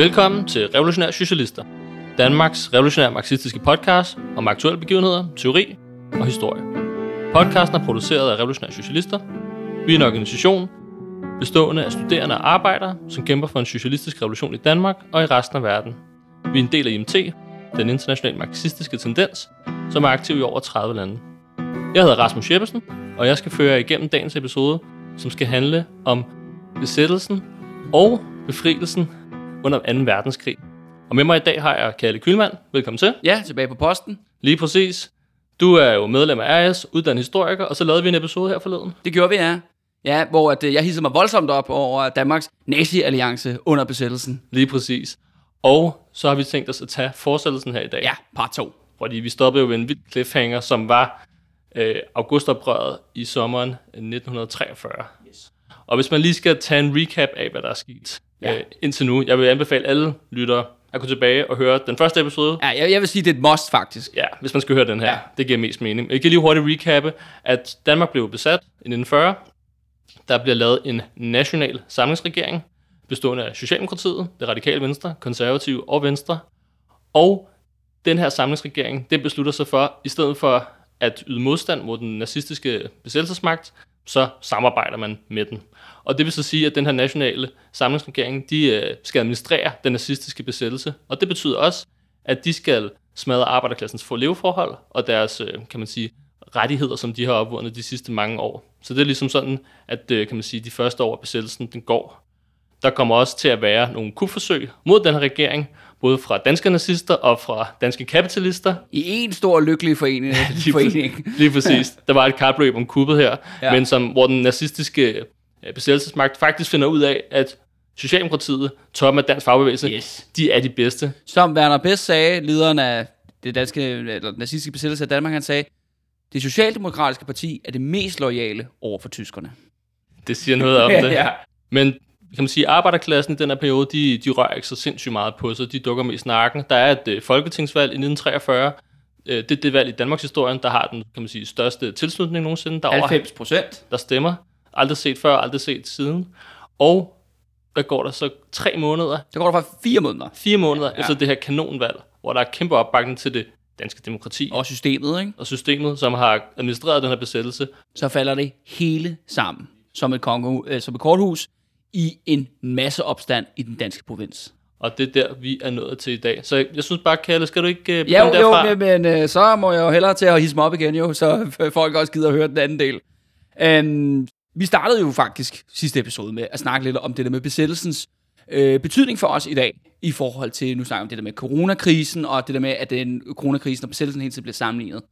Velkommen til Revolutionære Socialister, Danmarks revolutionære marxistiske podcast om aktuelle begivenheder, teori og historie. Podcasten er produceret af Revolutionære Socialister. Vi er en organisation bestående af studerende og arbejdere, som kæmper for en socialistisk revolution i Danmark og i resten af verden. Vi er en del af IMT, den internationale marxistiske tendens, som er aktiv i over 30 lande. Jeg hedder Rasmus Jeppesen, og jeg skal føre jer igennem dagens episode, som skal handle om besættelsen og befrielsen under 2. verdenskrig. Og med mig i dag har jeg Kalle Kylmand. Velkommen til. Ja, tilbage på posten. Lige præcis. Du er jo medlem af RS, uddannet historiker, og så lavede vi en episode her forleden. Det gjorde vi, ja. Ja, hvor at, øh, jeg hissede mig voldsomt op over Danmarks nazi-alliance under besættelsen. Lige præcis. Og så har vi tænkt os at tage fortsættelsen her i dag. Ja, part 2. Fordi vi stoppede jo ved en vild cliffhanger, som var øh, augustoprøret i sommeren 1943. Yes. Og hvis man lige skal tage en recap af, hvad der er sket Ja. øh, indtil nu. Jeg vil anbefale alle lyttere at gå tilbage og høre den første episode. Ja, jeg, jeg vil sige, det er et must, faktisk. Ja, hvis man skal høre den her. Ja. Det giver mest mening. Jeg kan lige hurtigt recappe, at Danmark blev besat i 1940. Der bliver lavet en national samlingsregering, bestående af Socialdemokratiet, det radikale venstre, konservative og venstre. Og den her samlingsregering, den beslutter sig for, i stedet for at yde modstand mod den nazistiske besættelsesmagt, så samarbejder man med den. Og det vil så sige, at den her nationale samlingsregering, de øh, skal administrere den nazistiske besættelse. Og det betyder også, at de skal smadre arbejderklassens få leveforhold og deres, øh, kan man sige, rettigheder, som de har opvundet de sidste mange år. Så det er ligesom sådan, at øh, kan man sige, de første år af besættelsen, den går. Der kommer også til at være nogle kupforsøg mod den her regering, både fra danske nazister og fra danske kapitalister. I en stor lykkelig forening. forening. Lige præcis. Der var et kapløb om kuppet her, Ja. ja. men som, hvor den nazistiske øh, besættelsesmagt faktisk finder ud af, at Socialdemokratiet, toppen af dansk fagbevægelse, Yes. de er de bedste. Som Werner Best sagde, lederen af det danske, eller nazistiske besættelse af Danmark, han sagde, det socialdemokratiske parti er det mest loyale over for tyskerne. Det siger noget om det. ja. Men kan man sige, arbejderklassen i den her periode, de, de rører ikke så sindssygt meget på sig. De dukker med i snakken. Der er et øh, folketingsvalg i 1943. Øh, det er det valg i Danmarks historie, der har den kan man sige, største tilslutning nogensinde. Der er over 90 procent. der stemmer. Aldrig set før, aldrig set siden. Og hvad går der så? Tre måneder, Så går der fra fire måneder. fire måneder Ja. efter det her kanonvalg, hvor der er kæmpe opbakning til det danske demokrati og, systemet, ikke? og systemet, som har administreret den her besættelse. så falder det hele sammen som et, konge, øh, som et korthus i en masse opstand i den danske provins. Og det er der, vi er nået til i dag. Så jeg, jeg synes bare, Kalle, skal du ikke uh, Ja, jo, derfra? jo, men, men øh, så må jeg jo hellere til at hisse mig op igen, jo, så folk også gider at høre den anden del. Um, vi startede jo faktisk sidste episode med at snakke lidt om det der med besættelsens øh, betydning for os i dag, i forhold til, nu snakker vi om det der med coronakrisen, og det der med, at den coronakrisen og besættelsen hele tiden bliver sammenlignet.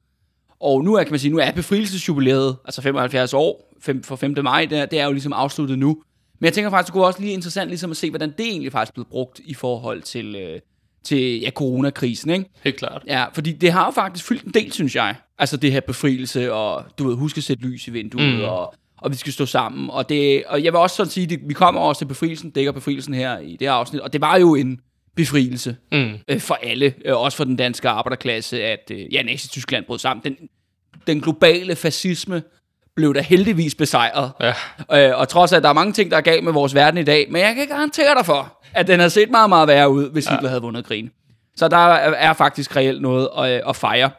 Og nu er, kan man sige, nu er befrielsesjubilæet, altså 75 år fem, for 5. maj, det er, det er jo ligesom afsluttet nu. Men jeg tænker faktisk, det kunne også lige interessant ligesom at se, hvordan det egentlig faktisk blevet brugt i forhold til, øh, til ja, coronakrisen, ikke? Helt klart. Ja, fordi det har jo faktisk fyldt en del, synes jeg. Altså det her befrielse, og du ved, husk at sætte lys i vinduet. Mm. og, og vi skal stå sammen. Og, det, og jeg vil også sådan sige, det, vi kommer også til befrielsen, dækker befrielsen her i det her afsnit, og det var jo en befrielse Mm. øh, for alle, øh, også for den danske arbejderklasse, at øh, ja, Nazi-Tyskland brød sammen. Den, den globale fascisme blev da heldigvis besejret. Ja. Øh, og trods at der er mange ting, der er galt med vores verden i dag, men jeg kan garantere dig for, at den har set meget, meget værre ud, hvis Hitler havde vundet krigen. Så der er, faktisk reelt noget at, at fejre.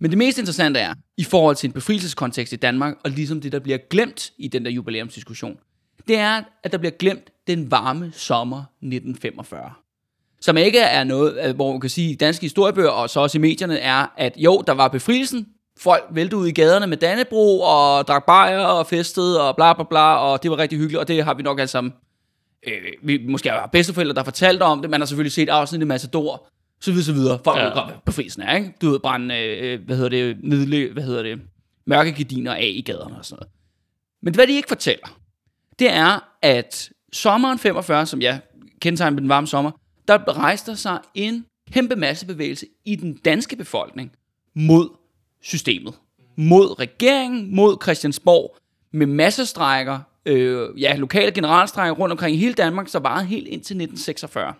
Men det mest interessante er, i forhold til en befrielseskontekst i Danmark, og ligesom det, der bliver glemt i den der jubilæumsdiskussion, det er, at der bliver glemt den varme sommer 1945. Som ikke er noget, øh, hvor man kan sige, i danske historiebøger, og så også i medierne, er, at jo, der var befrielsen, folk væltede ud i gaderne med Dannebro, og drak bajer og festede, og bla bla bla, og det var rigtig hyggeligt, og det har vi nok alle sammen, øh, vi måske har bedsteforældre, der fortalte om det, man har selvfølgelig set afsnit i Matador, så videre, så videre. Folk ja. Godt, hvad befrielsen er, ikke? Du ved, brænde, øh, hvad hedder det, nedle, hvad hedder det, mørke gardiner af i gaderne og sådan noget. Men hvad de ikke fortæller, det er, at sommeren 45, som jeg kendetegner med den varme sommer, der rejste sig en kæmpe massebevægelse i den danske befolkning mod systemet. Mod regeringen, mod Christiansborg, med massestrækker, øh, ja, lokale generalstrækker rundt omkring i hele Danmark, så varede helt indtil 1946.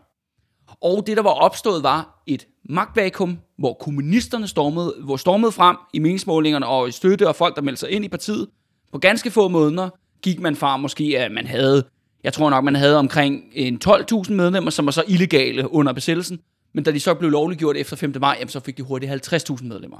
Og det, der var opstået, var et magtvakuum, hvor kommunisterne stormede, hvor stormede frem i meningsmålingerne og i støtte og folk, der meldte sig ind i partiet. På ganske få måneder gik man fra måske, at man havde Jeg tror nok, man havde omkring en 12.000 medlemmer, som var så illegale under besættelsen. Men da de så blev lovliggjort efter 5. maj, jamen, så fik de hurtigt 50.000 medlemmer.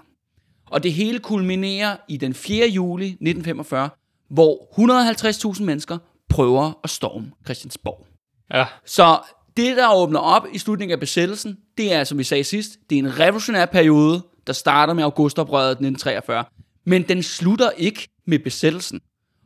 Og det hele kulminerer i den 4. juli 1945, hvor 150.000 mennesker prøver at storme Christiansborg. Ja, Så det, der åbner op i slutningen af besættelsen, det er, som vi sagde sidst, det er en revolutionær periode, der starter med augustoprøret 1943. Men den slutter ikke med besættelsen.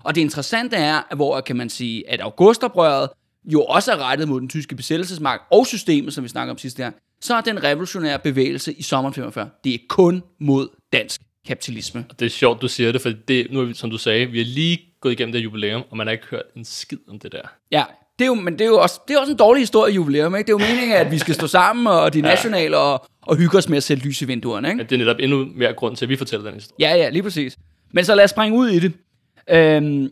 Og det interessante er, at hvor kan man sige, at augustoprøret jo også er rettet mod den tyske besættelsesmagt og systemet, som vi snakker om sidste gang, så er den revolutionære bevægelse i sommeren 45, det er kun mod dansk kapitalisme. og det er sjovt, du siger det, for det, nu er vi, som du sagde, vi har lige gået igennem det jubilæum, og man har ikke hørt en skid om det der. Ja, det er jo, men det er jo også, det er også en dårlig historie jubilæum, ikke? Det er jo meningen, at vi skal stå sammen, og de nationale, og, og hygge os med at sætte lys i vinduerne, ikke? Men det er netop endnu mere grund til, at vi fortæller den historie. Ja, ja, lige præcis. Men så lad os springe ud i det. Øhm,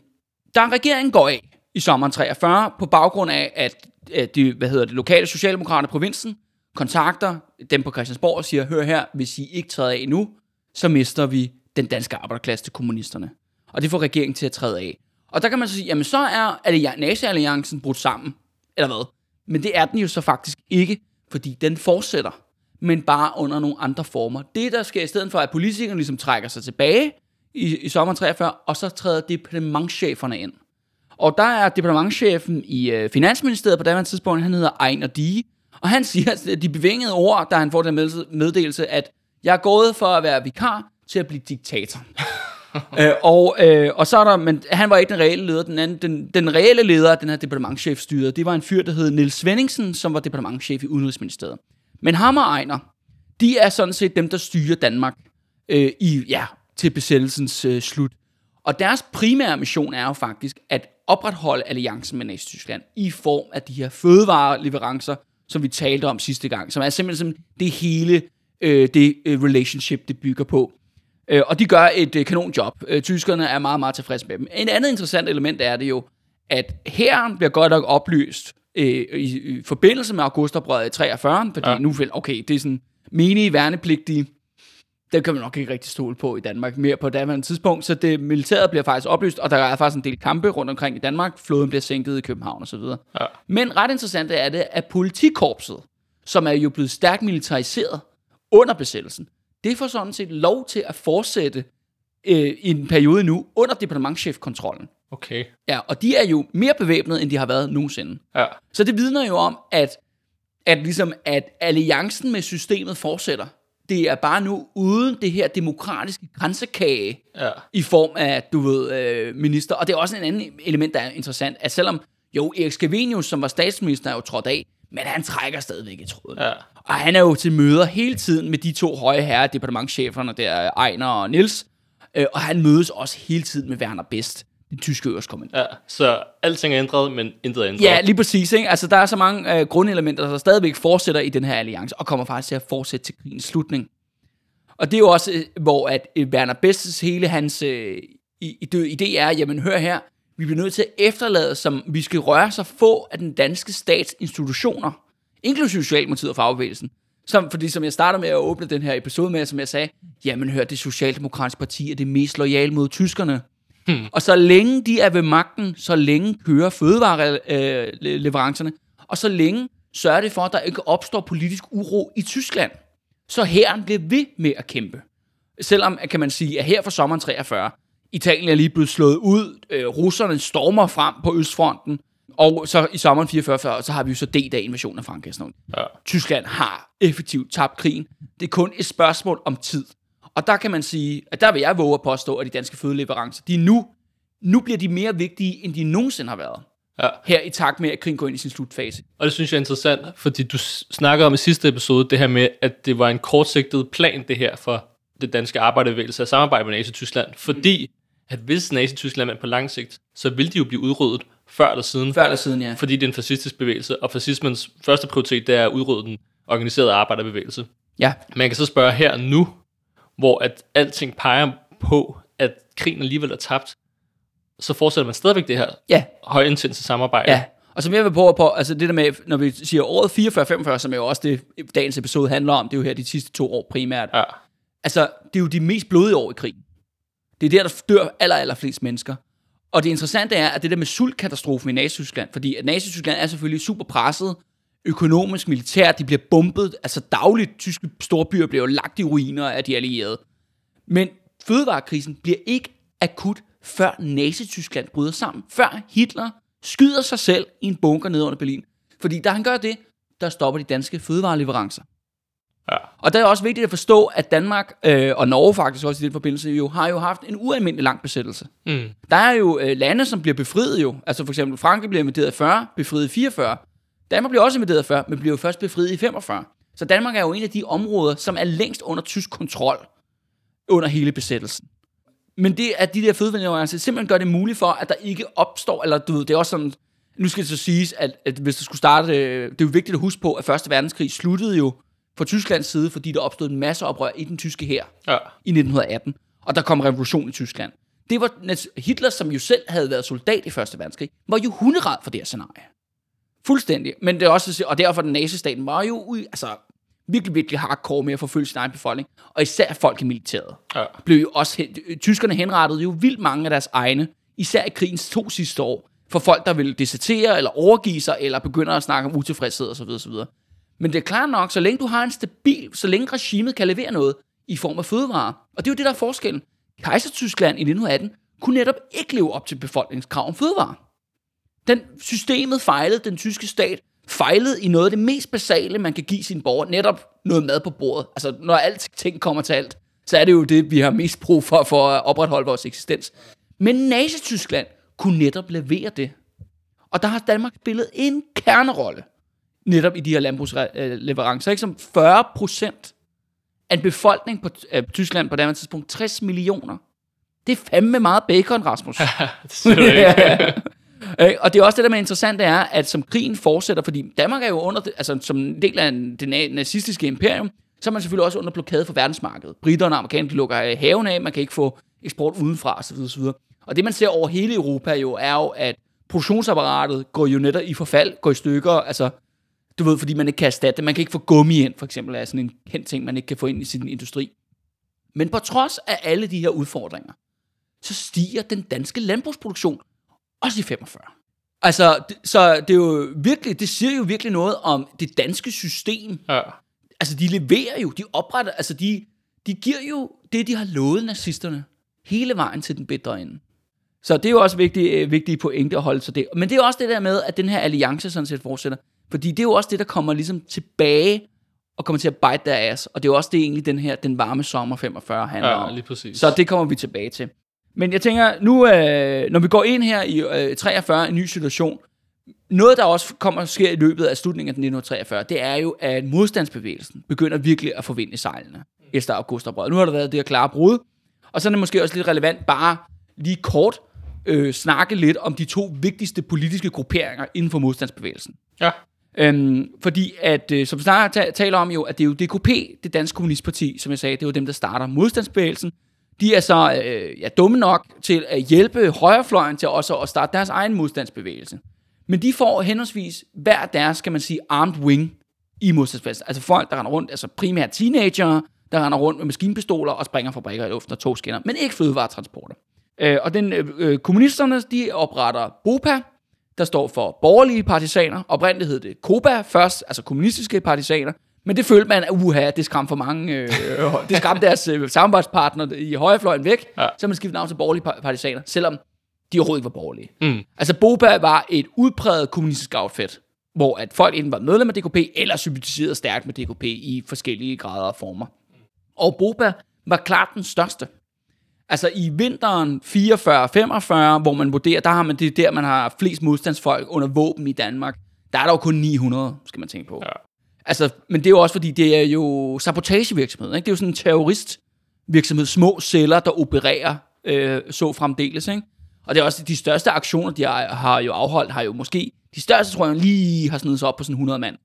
da regeringen går af i sommeren 43, på baggrund af, at, at de, hvad hedder det, lokale socialdemokrater i provinsen kontakter dem på Christiansborg og siger, hør her, hvis I ikke træder af nu, så mister vi den danske arbejderklasse til kommunisterne. Og det får regeringen til at træde af. Og der kan man så sige, jamen så er allian- Nazi-alliancen brudt sammen, eller hvad? Men det er den jo så faktisk ikke, fordi den fortsætter, men bare under nogle andre former. Det, der sker i stedet for, at politikerne ligesom trækker sig tilbage i, i sommer 43, og så træder departementcheferne ind. Og der er departementchefen i øh, Finansministeriet på daværende tidspunkt, han hedder Ejner Dige, og han siger altså, de bevingede ord, da han får den med- meddelelse, at jeg er gået for at være vikar til at blive diktator. øh, og, øh, og så er der, men han var ikke den reelle leder, den, anden, den, den reelle leder af den her departementchef styret, det var en fyr, der hed Niels Svendingsen, som var departementchef i Udenrigsministeriet. Men ham og Ejner, de er sådan set dem, der styrer Danmark øh, i, ja, til besættelsens øh, slut. Og deres primære mission er jo faktisk at opretholde alliancen med Nazi-Tyskland i form af de her fødevareleverancer, som vi talte om sidste gang, som er simpelthen det hele øh, det øh, relationship, det bygger på. Øh, og de gør et øh, kanonjob. Øh, tyskerne er meget, meget tilfredse med dem. En andet interessant element er det jo, at hæren bliver godt nok oplyst øh, i, i forbindelse med augustoprøret i 43, fordi ja. Nu vil, okay, det er sådan menige værnepligtige, dem kan man nok ikke rigtig stole på i Danmark mere på daværende tidspunkt, så det militæret bliver faktisk oplyst, og der er faktisk en del kampe rundt omkring i Danmark, floden bliver sænket i København osv. Ja. Men ret interessant er det, at politikorpset, som er jo blevet stærkt militariseret under besættelsen, det får sådan set lov til at fortsætte øh, i en periode nu under departementchefkontrollen. Okay. Ja, og de er jo mere bevæbnet, end de har været nogensinde. Ja. Så det vidner jo om, at, at, ligesom, at alliancen med systemet fortsætter. Det er bare nu uden det her demokratiske grænsekage Ja. i form af, du ved, øh, minister. Og det er også en anden element, der er interessant, at selvom jo Erik Scavenius, som var statsminister, er jo trådt af, men han trækker stadigvæk i tråden. Ja. Og han er jo til møder hele tiden med de to høje herrer, departementcheferne der, Ejner og Niels. Øh, og han mødes også hele tiden med Werner Best, den tyske øverstkommandør. ja. Så alting er ændret, men intet er ændret. Ja, lige præcis. Ikke? Altså, der er så mange øh, grundelementer, der stadigvæk fortsætter i den her alliance, og kommer faktisk til at fortsætte til krigens slutning. Og det er jo også, øh, hvor at øh, Werner Bestes hele hans øh, idé er, jamen hør her, vi bliver nødt til at efterlade, som vi skal røre så få af den danske stats institutioner, inklusive Socialdemokratiet og fagbevægelsen. Som, fordi som jeg starter med at åbne den her episode med, som jeg sagde, jamen hør, det Socialdemokratiske Parti er det mest lojale mod tyskerne. Hmm. Og så længe de er ved magten, så længe kører fødevareleverancerne, og så længe sørger det for, at der ikke opstår politisk uro i Tyskland. Så herren bliver ved med at kæmpe. Selvom, kan man sige, at her for sommeren 43, Italien er lige blevet slået ud, øh, russerne stormer frem på Østfronten, og så i sommeren 44, så har vi jo så D-dag-invasionen af Frankrig. Sådan. Ja. Tyskland har effektivt tabt krigen. Det er kun et spørgsmål om tid. Og der kan man sige, at der vil jeg våge at påstå, at de danske fødeleverancer, de er nu, nu bliver de mere vigtige, end de nogensinde har været. Ja. Her i takt med, at krigen går ind i sin slutfase. Og det synes jeg er interessant, fordi du snakker om i sidste episode, det her med, at det var en kortsigtet plan, det her for det danske arbejderbevægelse at samarbejde med Nazi-Tyskland, fordi at hvis Nazi-Tyskland vandt på lang sigt, så ville de jo blive udryddet før eller siden, Før eller siden, ja. fordi det er en fascistisk bevægelse, og fascismens første prioritet, det er at udrydde den organiserede arbejderbevægelse. Ja, Man kan så spørge her nu, hvor at alting peger på, at krigen alligevel er tabt, så fortsætter man stadigvæk det her ja, højintense samarbejde. ja. Og som jeg vil på, på, altså det der med, når vi siger året 44-45, som er jo også det, dagens episode handler om, det er jo her de sidste to år primært. ja. Altså, det er jo de mest blodige år i krigen. Det er der, der dør aller, aller flest mennesker. Og det interessante er, at det der med sultkatastrofen i Nazi-Tyskland, fordi at Nazi-Tyskland er selvfølgelig super presset, økonomisk, militært, de bliver bombet, altså dagligt, tyske store byer bliver jo lagt i ruiner af de allierede. Men fødevarekrisen bliver ikke akut, før Nazi-Tyskland bryder sammen. Før Hitler skyder sig selv i en bunker ned under Berlin. Fordi da han gør det, der stopper de danske fødevareleverancer. Ja. Og der er også vigtigt at forstå, at Danmark øh, og Norge faktisk også i den forbindelse jo har jo haft en ualmindelig lang besættelse. Mm. Der er jo øh, lande, som bliver befriet jo. Altså for eksempel Frankrig bliver invaderet i 40, befriet i 44. Danmark bliver også invaderet 40, men jo først befriet i 45. Så Danmark er jo en af de områder, som er længst under tysk kontrol under hele besættelsen. Men det at de der fødevareleverancer simpelthen gør det muligt for, at der ikke opstår, eller du ved, det er også sådan, nu skal det så siges, at, at hvis der skulle starte, øh, det er jo vigtigt at huske på, at Første Verdenskrig sluttede jo fra Tysklands side, fordi der opstod en masse oprør i den tyske hær Ja. i 1918, og der kom revolution i Tyskland. Det var Hitler, som jo selv havde været soldat i Første Verdenskrig, var jo hunderad for det her scenarie. Fuldstændig. Men det er også, og derfor den nazistaten var jo altså, virkelig, virkelig hardcore med at forfølge sin egen befolkning, og især folk i militæret. Ja. Blev jo også, tyskerne henrettede jo vildt mange af deres egne, især i krigens to sidste år, for folk, der ville desertere, eller overgive sig, eller begynder at snakke om utilfredshed osv. osv. Men det er klart nok, så længe du har en stabil, så længe regimet kan levere noget i form af fødevarer, og det er jo det, der er forskellen. Kejser-Tyskland i 1918 kunne netop ikke leve op til befolkningskrav om fødevarer. Den, systemet fejlede, den tyske stat fejlede i noget af det mest basale, man kan give sine borgere, netop noget mad på bordet. Altså, når alt ting kommer til alt, så er det jo det, vi har mest brug for, for at opretholde vores eksistens. Men Nazi-Tyskland kunne netop levere det. Og der har Danmark spillet en kernerolle, netop i de her landbrugsleverancer, ikke? som 40 procent af en befolkning på Tyskland på det tidspunkt, 60 millioner. Det er fandme meget bacon, Rasmus. det ikke. Øh, og det er også det, der er interessant, det er, at som krigen fortsætter, fordi Danmark er jo under, altså som en del af det nazistiske imperium, så er man selvfølgelig også under blokade for verdensmarkedet. Briterne og amerikanerne lukker øh, haven af, man kan ikke få eksport udenfra osv. osv. Og det man ser over hele Europa jo, er jo, at produktionsapparatet går jo netop i forfald, går i stykker, altså du ved, fordi man ikke kan erstatte det. Man kan ikke få gummi ind, for eksempel, er sådan en kendt ting, man ikke kan få ind i sin industri. Men på trods af alle de her udfordringer, så stiger den danske landbrugsproduktion også i 45. Altså, så det er jo virkelig, det siger jo virkelig noget om det danske system. Ja. Altså, de leverer jo, de opretter, altså de, de giver jo det, de har lovet nazisterne, hele vejen til den bedre ende. Så det er jo også vigtigt, øh, vigtige pointe at holde sig det. Men det er også det der med, at den her alliance sådan set fortsætter. Fordi det er jo også det, der kommer ligesom tilbage og kommer til at bite der ass. Og det er jo også det egentlig, den her, den varme sommer 45 handler ja, om. lige præcis. Så det kommer vi tilbage til. Men jeg tænker, nu øh, når vi går ind her i øh, 43, en ny situation, noget der også kommer sker i løbet af slutningen af 1943, det er jo, at modstandsbevægelsen begynder virkelig at få vind i sejlene efter augustoprøret. Nu har der været det her klare brud, og så er det måske også lidt relevant bare lige kort øh, snakke lidt om de to vigtigste politiske grupperinger inden for modstandsbevægelsen. Ja. Øhm, fordi at, øh, som vi snart ta- taler om jo, at det er jo DKP, det danske kommunistparti, som jeg sagde, det er jo dem, der starter modstandsbevægelsen. De er så øh, ja, dumme nok til at hjælpe højrefløjen til også at starte deres egen modstandsbevægelse. Men de får henholdsvis hver deres, skal man sige, armed wing i modstandsbevægelsen. Altså folk, der render rundt, altså primært teenager, der render rundt med maskinpistoler og springer fabrikker i luften og togskinner, men ikke fødevaretransporter. Øh, og den, øh, øh, kommunisterne, de opretter BOPA, der står for borgerlige partisaner. Oprindeligt hed det KOBA først, altså kommunistiske partisaner. Men det følte man, at uha, det skræmte for mange, øh, det skræmte deres øh, samarbejdspartnere i højrefløjen væk. Ja. Så man skiftet navn til borgerlige par- partisaner, selvom de overhovedet ikke var borgerlige. Mm. Altså BOPA var et udpræget kommunistisk outfit, hvor at folk enten var medlem af DKP, eller sympatiserede stærkt med DKP i forskellige grader og former. Og BOPA var klart den største. Altså i vinteren 44-45, hvor man vurderer, der har man det er der, man har flest modstandsfolk under våben i Danmark. Der er der jo kun 900, skal man tænke på. Ja. Altså, men det er jo også fordi, det er jo sabotagevirksomhed. Ikke? Det er jo sådan en terroristvirksomhed, små celler, der opererer øh, så fremdeles. Ikke? Og det er også de største aktioner, de har, har jo afholdt, har jo måske, de største tror jeg lige har snedet sig op på sådan 100 mand.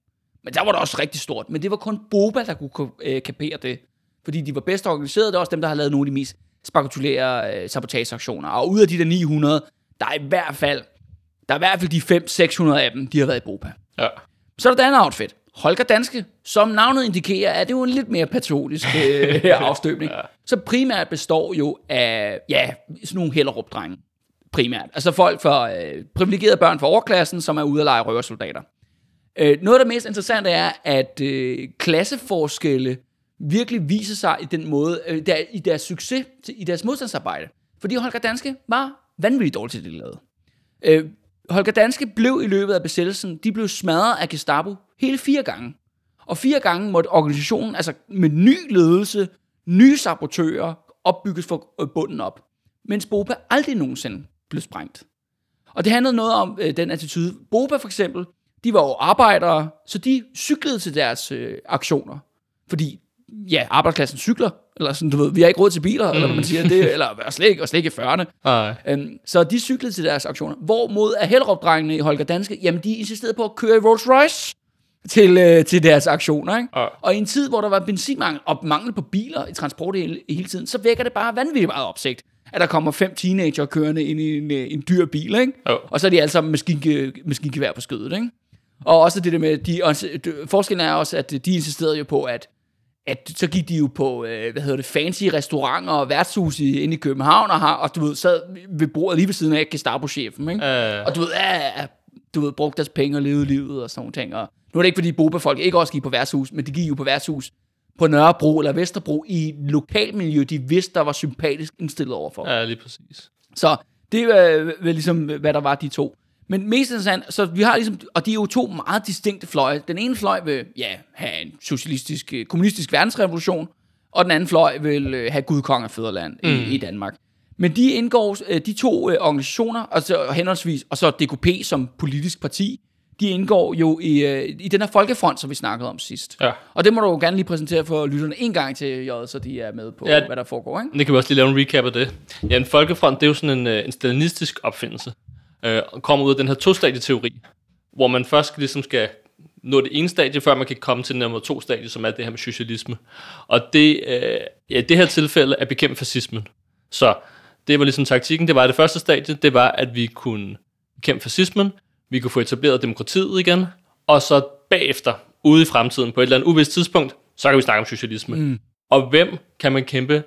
Men der var det også rigtig stort. Men det var kun Boba, der kunne øh, kapere det. Fordi de var bedst organiseret, det er også dem, der har lavet nogle af de mest spektakulære øh, sabotageaktioner. Og ud af de der 900, der er i hvert fald, der er i hvert fald de 500-600 af dem, de har været i Boba. Ja. Så er der et andet outfit. Holger Danske. Som navnet indikerer, er det jo en lidt mere patriotisk øh, afstøbning. ja. Så primært består jo af, ja, sådan nogle Hellerup-drenge. primært. Altså folk for øh, privilegerede børn fra overklassen, som er ude at lege røversoldater. Øh, noget af det mest interessante er, at øh, klasseforskelle virkelig viser sig i den måde, øh, der, i deres succes, i deres modstandsarbejde. Fordi Holger Danske var vanvittigt dårligt til det, de lavede. Øh, Holger Danske blev i løbet af besættelsen, de blev smadret af Gestapo hele fire gange. Og fire gange måtte organisationen, altså med ny ledelse, nye sabotører, opbygges for øh, bunden op. Mens Boba aldrig nogensinde blev sprængt. Og det handlede noget om øh, den attitude. Boba for eksempel, de var jo arbejdere, så de cyklede til deres øh, aktioner. Fordi, ja, arbejdsklassen cykler, eller sådan, du ved, vi har ikke råd til biler, mm. eller hvad man siger, det, eller slet ikke, og slet ikke i 40'erne. Øhm, så de cyklede til deres aktioner. Hvorimod er Hellerup-drengene i Holger Danske, jamen de insisterede på at køre i Rolls Royce til, øh, til deres aktioner. Ikke? Ja. Og i en tid, hvor der var benzinmangel og mangel på biler i transport hele, hele tiden, så vækker det bare vanvittigt meget opsigt, at der kommer fem teenager kørende ind i en, øh, en dyr bil, ikke? Jo. og så er de alle sammen maskinge, maskingevær på skødet. Ikke? Og også det der med, de, også, forskellen er også, at de insisterede jo på, at at så gik de jo på, øh, hvad hedder det, fancy restauranter og værtshus i, inde i København, og, har, og du ved, sad ved bordet lige ved siden af Gestapo-chefen, ikke? Øh, Og du ved, ja, du ved, brugte deres penge og levede livet og sådan nogle ting. Og nu er det ikke, fordi Boba-folk ikke også gik på værtshus, men de gik jo på værtshus på Nørrebro eller Vesterbro i et lokalmiljø, de vidste, der var sympatisk indstillet overfor. Ja. lige præcis. Så det var vel ligesom, hvad der var de to. Men mest interessant, så vi har ligesom, og de er jo to meget distinkte fløje. Den ene fløj vil, ja, have en socialistisk, øh, kommunistisk verdensrevolution, og den anden fløj vil øh, have Gud, Kong og Fæderland mm. i, i Danmark. Men de indgår, øh, de to organisationer, altså henholdsvis, og så DKP som politisk parti, de indgår jo i, i den her folkefront, som vi snakkede om sidst. Ja. Og det må du jo gerne lige præsentere for lytterne en gang til, J, så de er med på, Ja. hvad der foregår. Ikke? Det kan vi også lige lave en recap af det. Ja, en folkefront, det er jo sådan en, en stalinistisk opfindelse. Øh, kommer ud af den her to-stadie-teori, hvor man først ligesom skal nå det ene stadie, før man kan komme til nummer to stadie, som er det her med socialisme. Og det, øh, ja, i det her tilfælde er bekæmpe fascismen. Så det var ligesom taktikken. Det var det første stadie, det var, at vi kunne bekæmpe fascismen, vi kunne få etableret demokratiet igen, og så bagefter, ude i fremtiden, på et eller andet uvist tidspunkt, så kan vi snakke om socialisme. Mm. Og hvem kan man kæmpe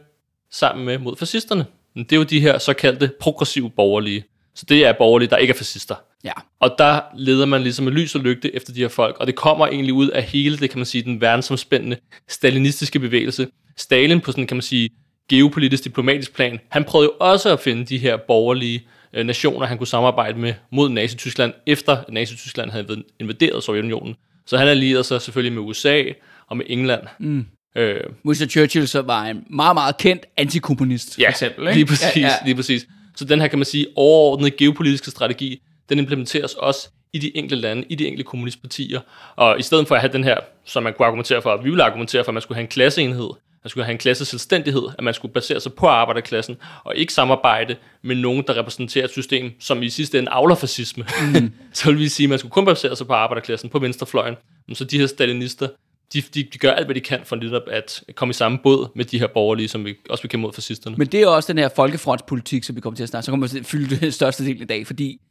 sammen med mod fascisterne? Det er jo de her såkaldte progressive borgerlige. Så det er borgerlige, der ikke er fascister. Ja. Og der leder man ligesom med lys og lygte efter de her folk, og det kommer egentlig ud af hele, det kan man sige, den verdensomspændende stalinistiske bevægelse. Stalin på sådan, kan man sige, geopolitisk diplomatisk plan, han prøvede jo også at finde de her borgerlige øh, nationer, han kunne samarbejde med mod Nazi-Tyskland, efter Nazi-Tyskland havde invaderet Sovjetunionen. Så han allierede sig selvfølgelig med USA og med England. Mm. Øh, Winston Churchill så var en meget, meget kendt antikommunist, for Ja, eksempel. Ikke? lige præcis, ja. ja. lige præcis. Så den her, kan man sige, overordnede geopolitiske strategi, den implementeres også i de enkelte lande, i de enkelte kommunistpartier. Og i stedet for at have den her, som man kunne argumentere for, at vi ville argumentere for, at man skulle have en klasseenhed, man skulle have en klasse selvstændighed, at man skulle basere sig på arbejderklassen, og ikke samarbejde med nogen, der repræsenterer et system, som i sidste ende avler fascisme. Mm. så vil vi sige, at man skulle kun basere sig på arbejderklassen, på venstrefløjen. Så de her stalinister, de, de, de gør alt, hvad de kan for netop at komme i samme båd med de her borgerlige, som vi også vil kæmpe mod fascisterne. Men det er også den her folkefrontspolitik, som vi kommer til at snakke, så kommer vi til at fylde det største del i dag, fordi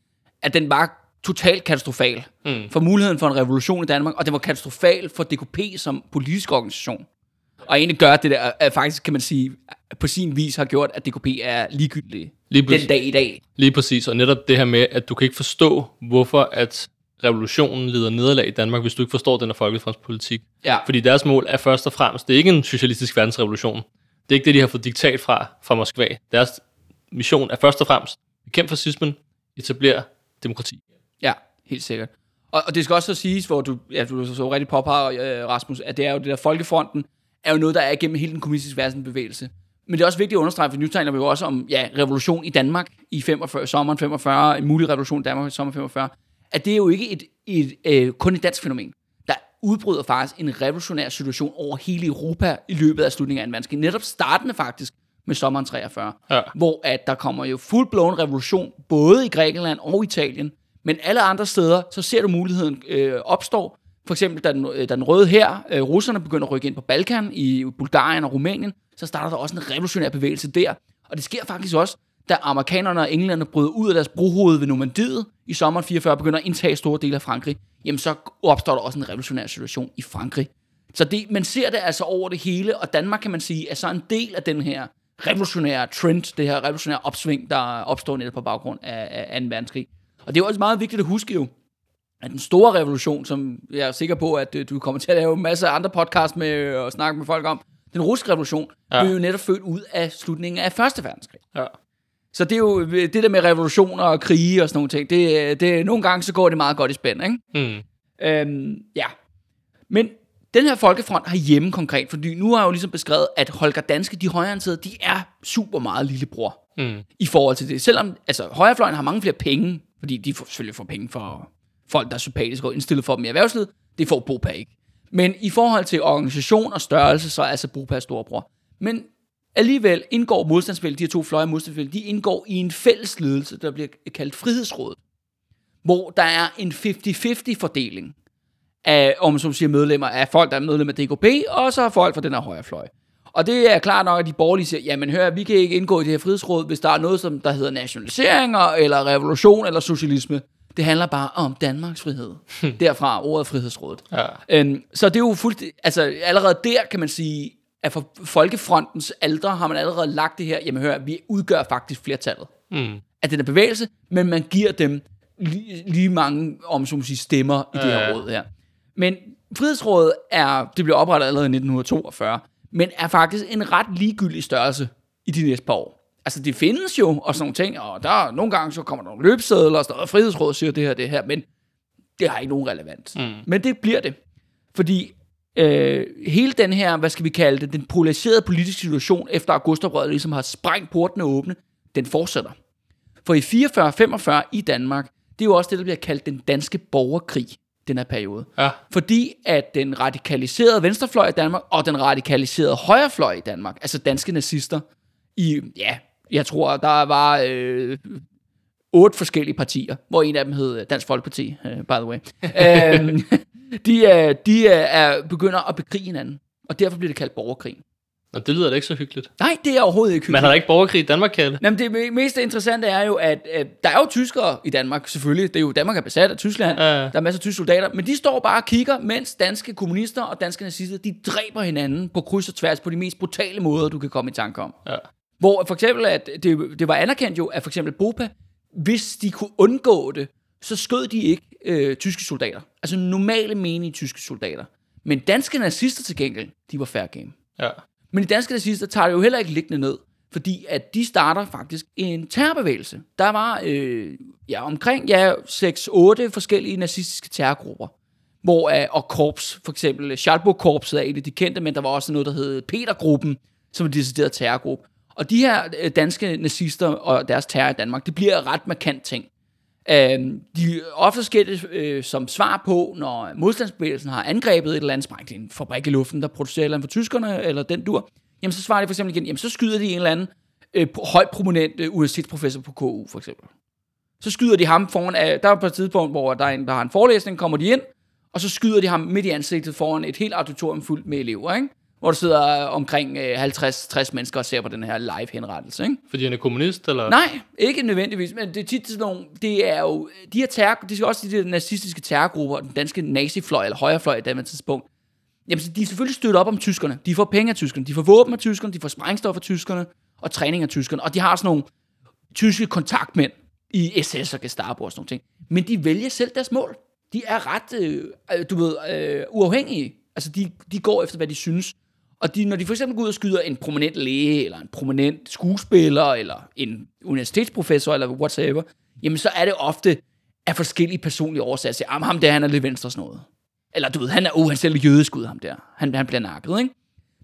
at den var totalt katastrofal mm. for muligheden for en revolution i Danmark, og den var katastrofal for DKP som politisk organisation. Og egentlig gør det der, at faktisk kan man sige, på sin vis har gjort, at DKP er ligegyldige Lige den dag i dag. Lige præcis, og netop det her med, at du kan ikke forstå, hvorfor at revolutionen lider nederlag i Danmark, hvis du ikke forstår den her folkefrontspolitik. Ja. Fordi deres mål er først og fremmest, det er ikke en socialistisk verdensrevolution. Det er ikke det, de har fået diktat fra, fra Moskva. Deres mission er først og fremmest, bekæmpe fascismen, etablere demokrati. Ja, helt sikkert. Og, og det skal også så siges, hvor du, ja, du så rigtig påpeger, øh, Rasmus, at det er jo det der folkefronten, er jo noget, der er igennem hele den kommunistiske verdensbevægelse. Men det er også vigtigt at understrege, for nu taler vi jo også om ja, revolution i Danmark i 45, sommeren 45, en mulig revolution i Danmark i sommeren 45, at det er jo ikke et, et, øh, kun et dansk fænomen. Der udbryder faktisk en revolutionær situation over hele Europa i løbet af slutningen af 2. verdenskrig. Netop startende faktisk med sommeren 43, Ja. hvor at der kommer jo full-blown revolution, både i Grækenland og Italien, men alle andre steder, så ser du muligheden øh, opstår. For eksempel, da den, øh, da den røde her, øh, russerne begynder at rykke ind på Balkan, i Bulgarien og Rumænien, så starter der også en revolutionær bevægelse der. Og det sker faktisk også, da amerikanerne og englænderne bryder ud af deres brohoved ved Normandiet i sommeren 44, begynder at indtage store dele af Frankrig, jamen så opstår der også en revolutionær situation i Frankrig. Så det, man ser det altså over det hele, og Danmark kan man sige, er så en del af den her revolutionære trend, det her revolutionære opsving, der opstår netop på baggrund af, af 2. verdenskrig. Og det er jo også meget vigtigt at huske jo, at den store revolution, som jeg er sikker på, at øh, du kommer til at lave en masse andre podcast med og snakke med folk om, den russiske revolution. Ja. blev jo netop født ud af slutningen af 1. verdenskrig. Ja. Så det er jo det der med revolutioner og krige og sådan nogle ting, det, det, nogle gange så går det meget godt i spænd, ikke? Mm. Øhm, ja. Men den her folkefront har hjemme konkret, fordi nu har jeg jo ligesom beskrevet, at Holger Danske, de højreorienterede, de er super meget lillebror Mm. i forhold til det. Selvom altså, højrefløjen har mange flere penge, fordi de får, selvfølgelig får penge for folk, der er sympatiske og indstillet for dem i erhvervslivet, det får BOPA ikke. Men i forhold til organisation og størrelse, så er altså BOPA storebror. Men alligevel indgår modstandsfældet, de her to fløje af modstandsfældet, de indgår i en fælles ledelse, der bliver kaldt Frihedsrådet, hvor der er en 50-50 fordeling af, om så siger, medlemmer af folk, der er medlemmer af DKP, og så folk fra den her højrefløj. Og det er klart nok, at de borgerlige siger, jamen hør, vi kan ikke indgå i det her frihedsråd, hvis der er noget, som der hedder nationaliseringer, eller revolution, eller socialisme. Det handler bare om Danmarks frihed. Derfra ordet frihedsrådet. Ja. Øhm, så det er jo fuldstændig, altså allerede der kan man sige, at for Folkefrontens aldre har man allerede lagt det her, jamen hør, vi udgør faktisk flertallet Mm. af den her bevægelse, men man giver dem lige, lige mange, om så må sige, stemmer i det her råd her. Men Frihedsrådet er, det blev oprettet allerede i 1942, men er faktisk en ret ligegyldig størrelse i de næste par år. Altså, det findes jo, og sådan nogle ting, og der er nogle gange, så kommer der nogle løbsedler, og sådan noget, Frihedsrådet siger det her, det her, men det har ikke nogen relevans. Mm. Men det bliver det. Fordi øh, hele den her, hvad skal vi kalde det, den polariserede politiske situation, efter augustoprøret ligesom har sprængt portene åbne, den fortsætter. For i 44-45 i Danmark, det er jo også det, der bliver kaldt den danske borgerkrig, den her periode. Ja. Fordi at den radikaliserede venstrefløj i Danmark, og den radikaliserede højrefløj i Danmark, altså danske nazister, i, ja, jeg tror, der var øh, otte forskellige partier, hvor en af dem hed Dansk Folkeparti, uh, by the way. øhm, de er, de er, er begynder at bekrige hinanden, og derfor bliver det kaldt borgerkrig. Og det lyder da ikke så hyggeligt. Nej, det er overhovedet ikke Man har da ikke borgerkrig i Danmark, Kalle. Jamen, det me- mest interessante er jo, at øh, der er jo tyskere i Danmark, selvfølgelig. Det er jo, Danmark er besat af Tyskland. Ja. Der er masser af tyske soldater. Men de står bare og kigger, mens danske kommunister og danske nazister, de dræber hinanden på kryds og tværs på de mest brutale måder, du kan komme i tanke om. Ja. Hvor for eksempel, at det, det var anerkendt jo, at for eksempel BOPA, hvis de kunne undgå det, så skød de ikke øh, tyske soldater. Altså normale menige tyske soldater. Men danske nazister til gengæld, de var fair game. Ja. Men de danske nazister tager det jo heller ikke liggende ned, fordi at de starter faktisk en terrorbevægelse. Der var øh, ja, omkring ja, 6-8 forskellige nazistiske terrorgrupper, hvor, øh, og korps, for eksempel Schalburg-korpset er en af de kendte, men der var også noget, der hed Petergruppen, som er en decideret terrorgruppe. Og de her øh, danske nazister og deres terror i Danmark, det bliver ret markant ting. Øhm, de ofte sker det øh, som svar på, når modstandsbevægelsen har angrebet et eller andet, sprængt en fabrik i luften, der producerer et eller andet for tyskerne, eller den dur, jamen så svarer de for eksempel igen, jamen så skyder de en eller anden øh, højt prominent øh, universitetsprofessor på KU, for eksempel. Så skyder de ham foran, af, der er på et tidspunkt, hvor der er en, der har en forelæsning, kommer de ind, og så skyder de ham midt i ansigtet foran et helt auditorium fuldt med elever, ikke? Hvor der sidder omkring øh, 50-60 mennesker og ser på den her live henrettelse. Ikke? Fordi han er kommunist, eller? Nej, ikke nødvendigvis, men det er tit sådan nogle, det er jo, de her terror, det er også de der nazistiske terrorgrupper, den danske nazifløj, eller højrefløj i det tidspunkt, jamen så de er selvfølgelig støttet op om tyskerne, de får penge af tyskerne, de får våben af tyskerne, de får sprængstof af tyskerne, og træning af tyskerne, og de har sådan nogle tyske kontaktmænd i SS og Gestapo og sådan nogle ting, men de vælger selv deres mål. De er ret, øh, øh, du ved, øh, uafhængige. Altså, de, de går efter, hvad de synes. Og de, når de for eksempel går ud og skyder en prominent læge, eller en prominent skuespiller, eller en universitetsprofessor, eller whatever, jamen så er det ofte af forskellige personlige årsager. Så, jamen, ham der, han er lidt venstre sådan noget. Eller du ved, han er, oh, han selv jødisk ud, ham der. Han, han bliver nakket, ikke?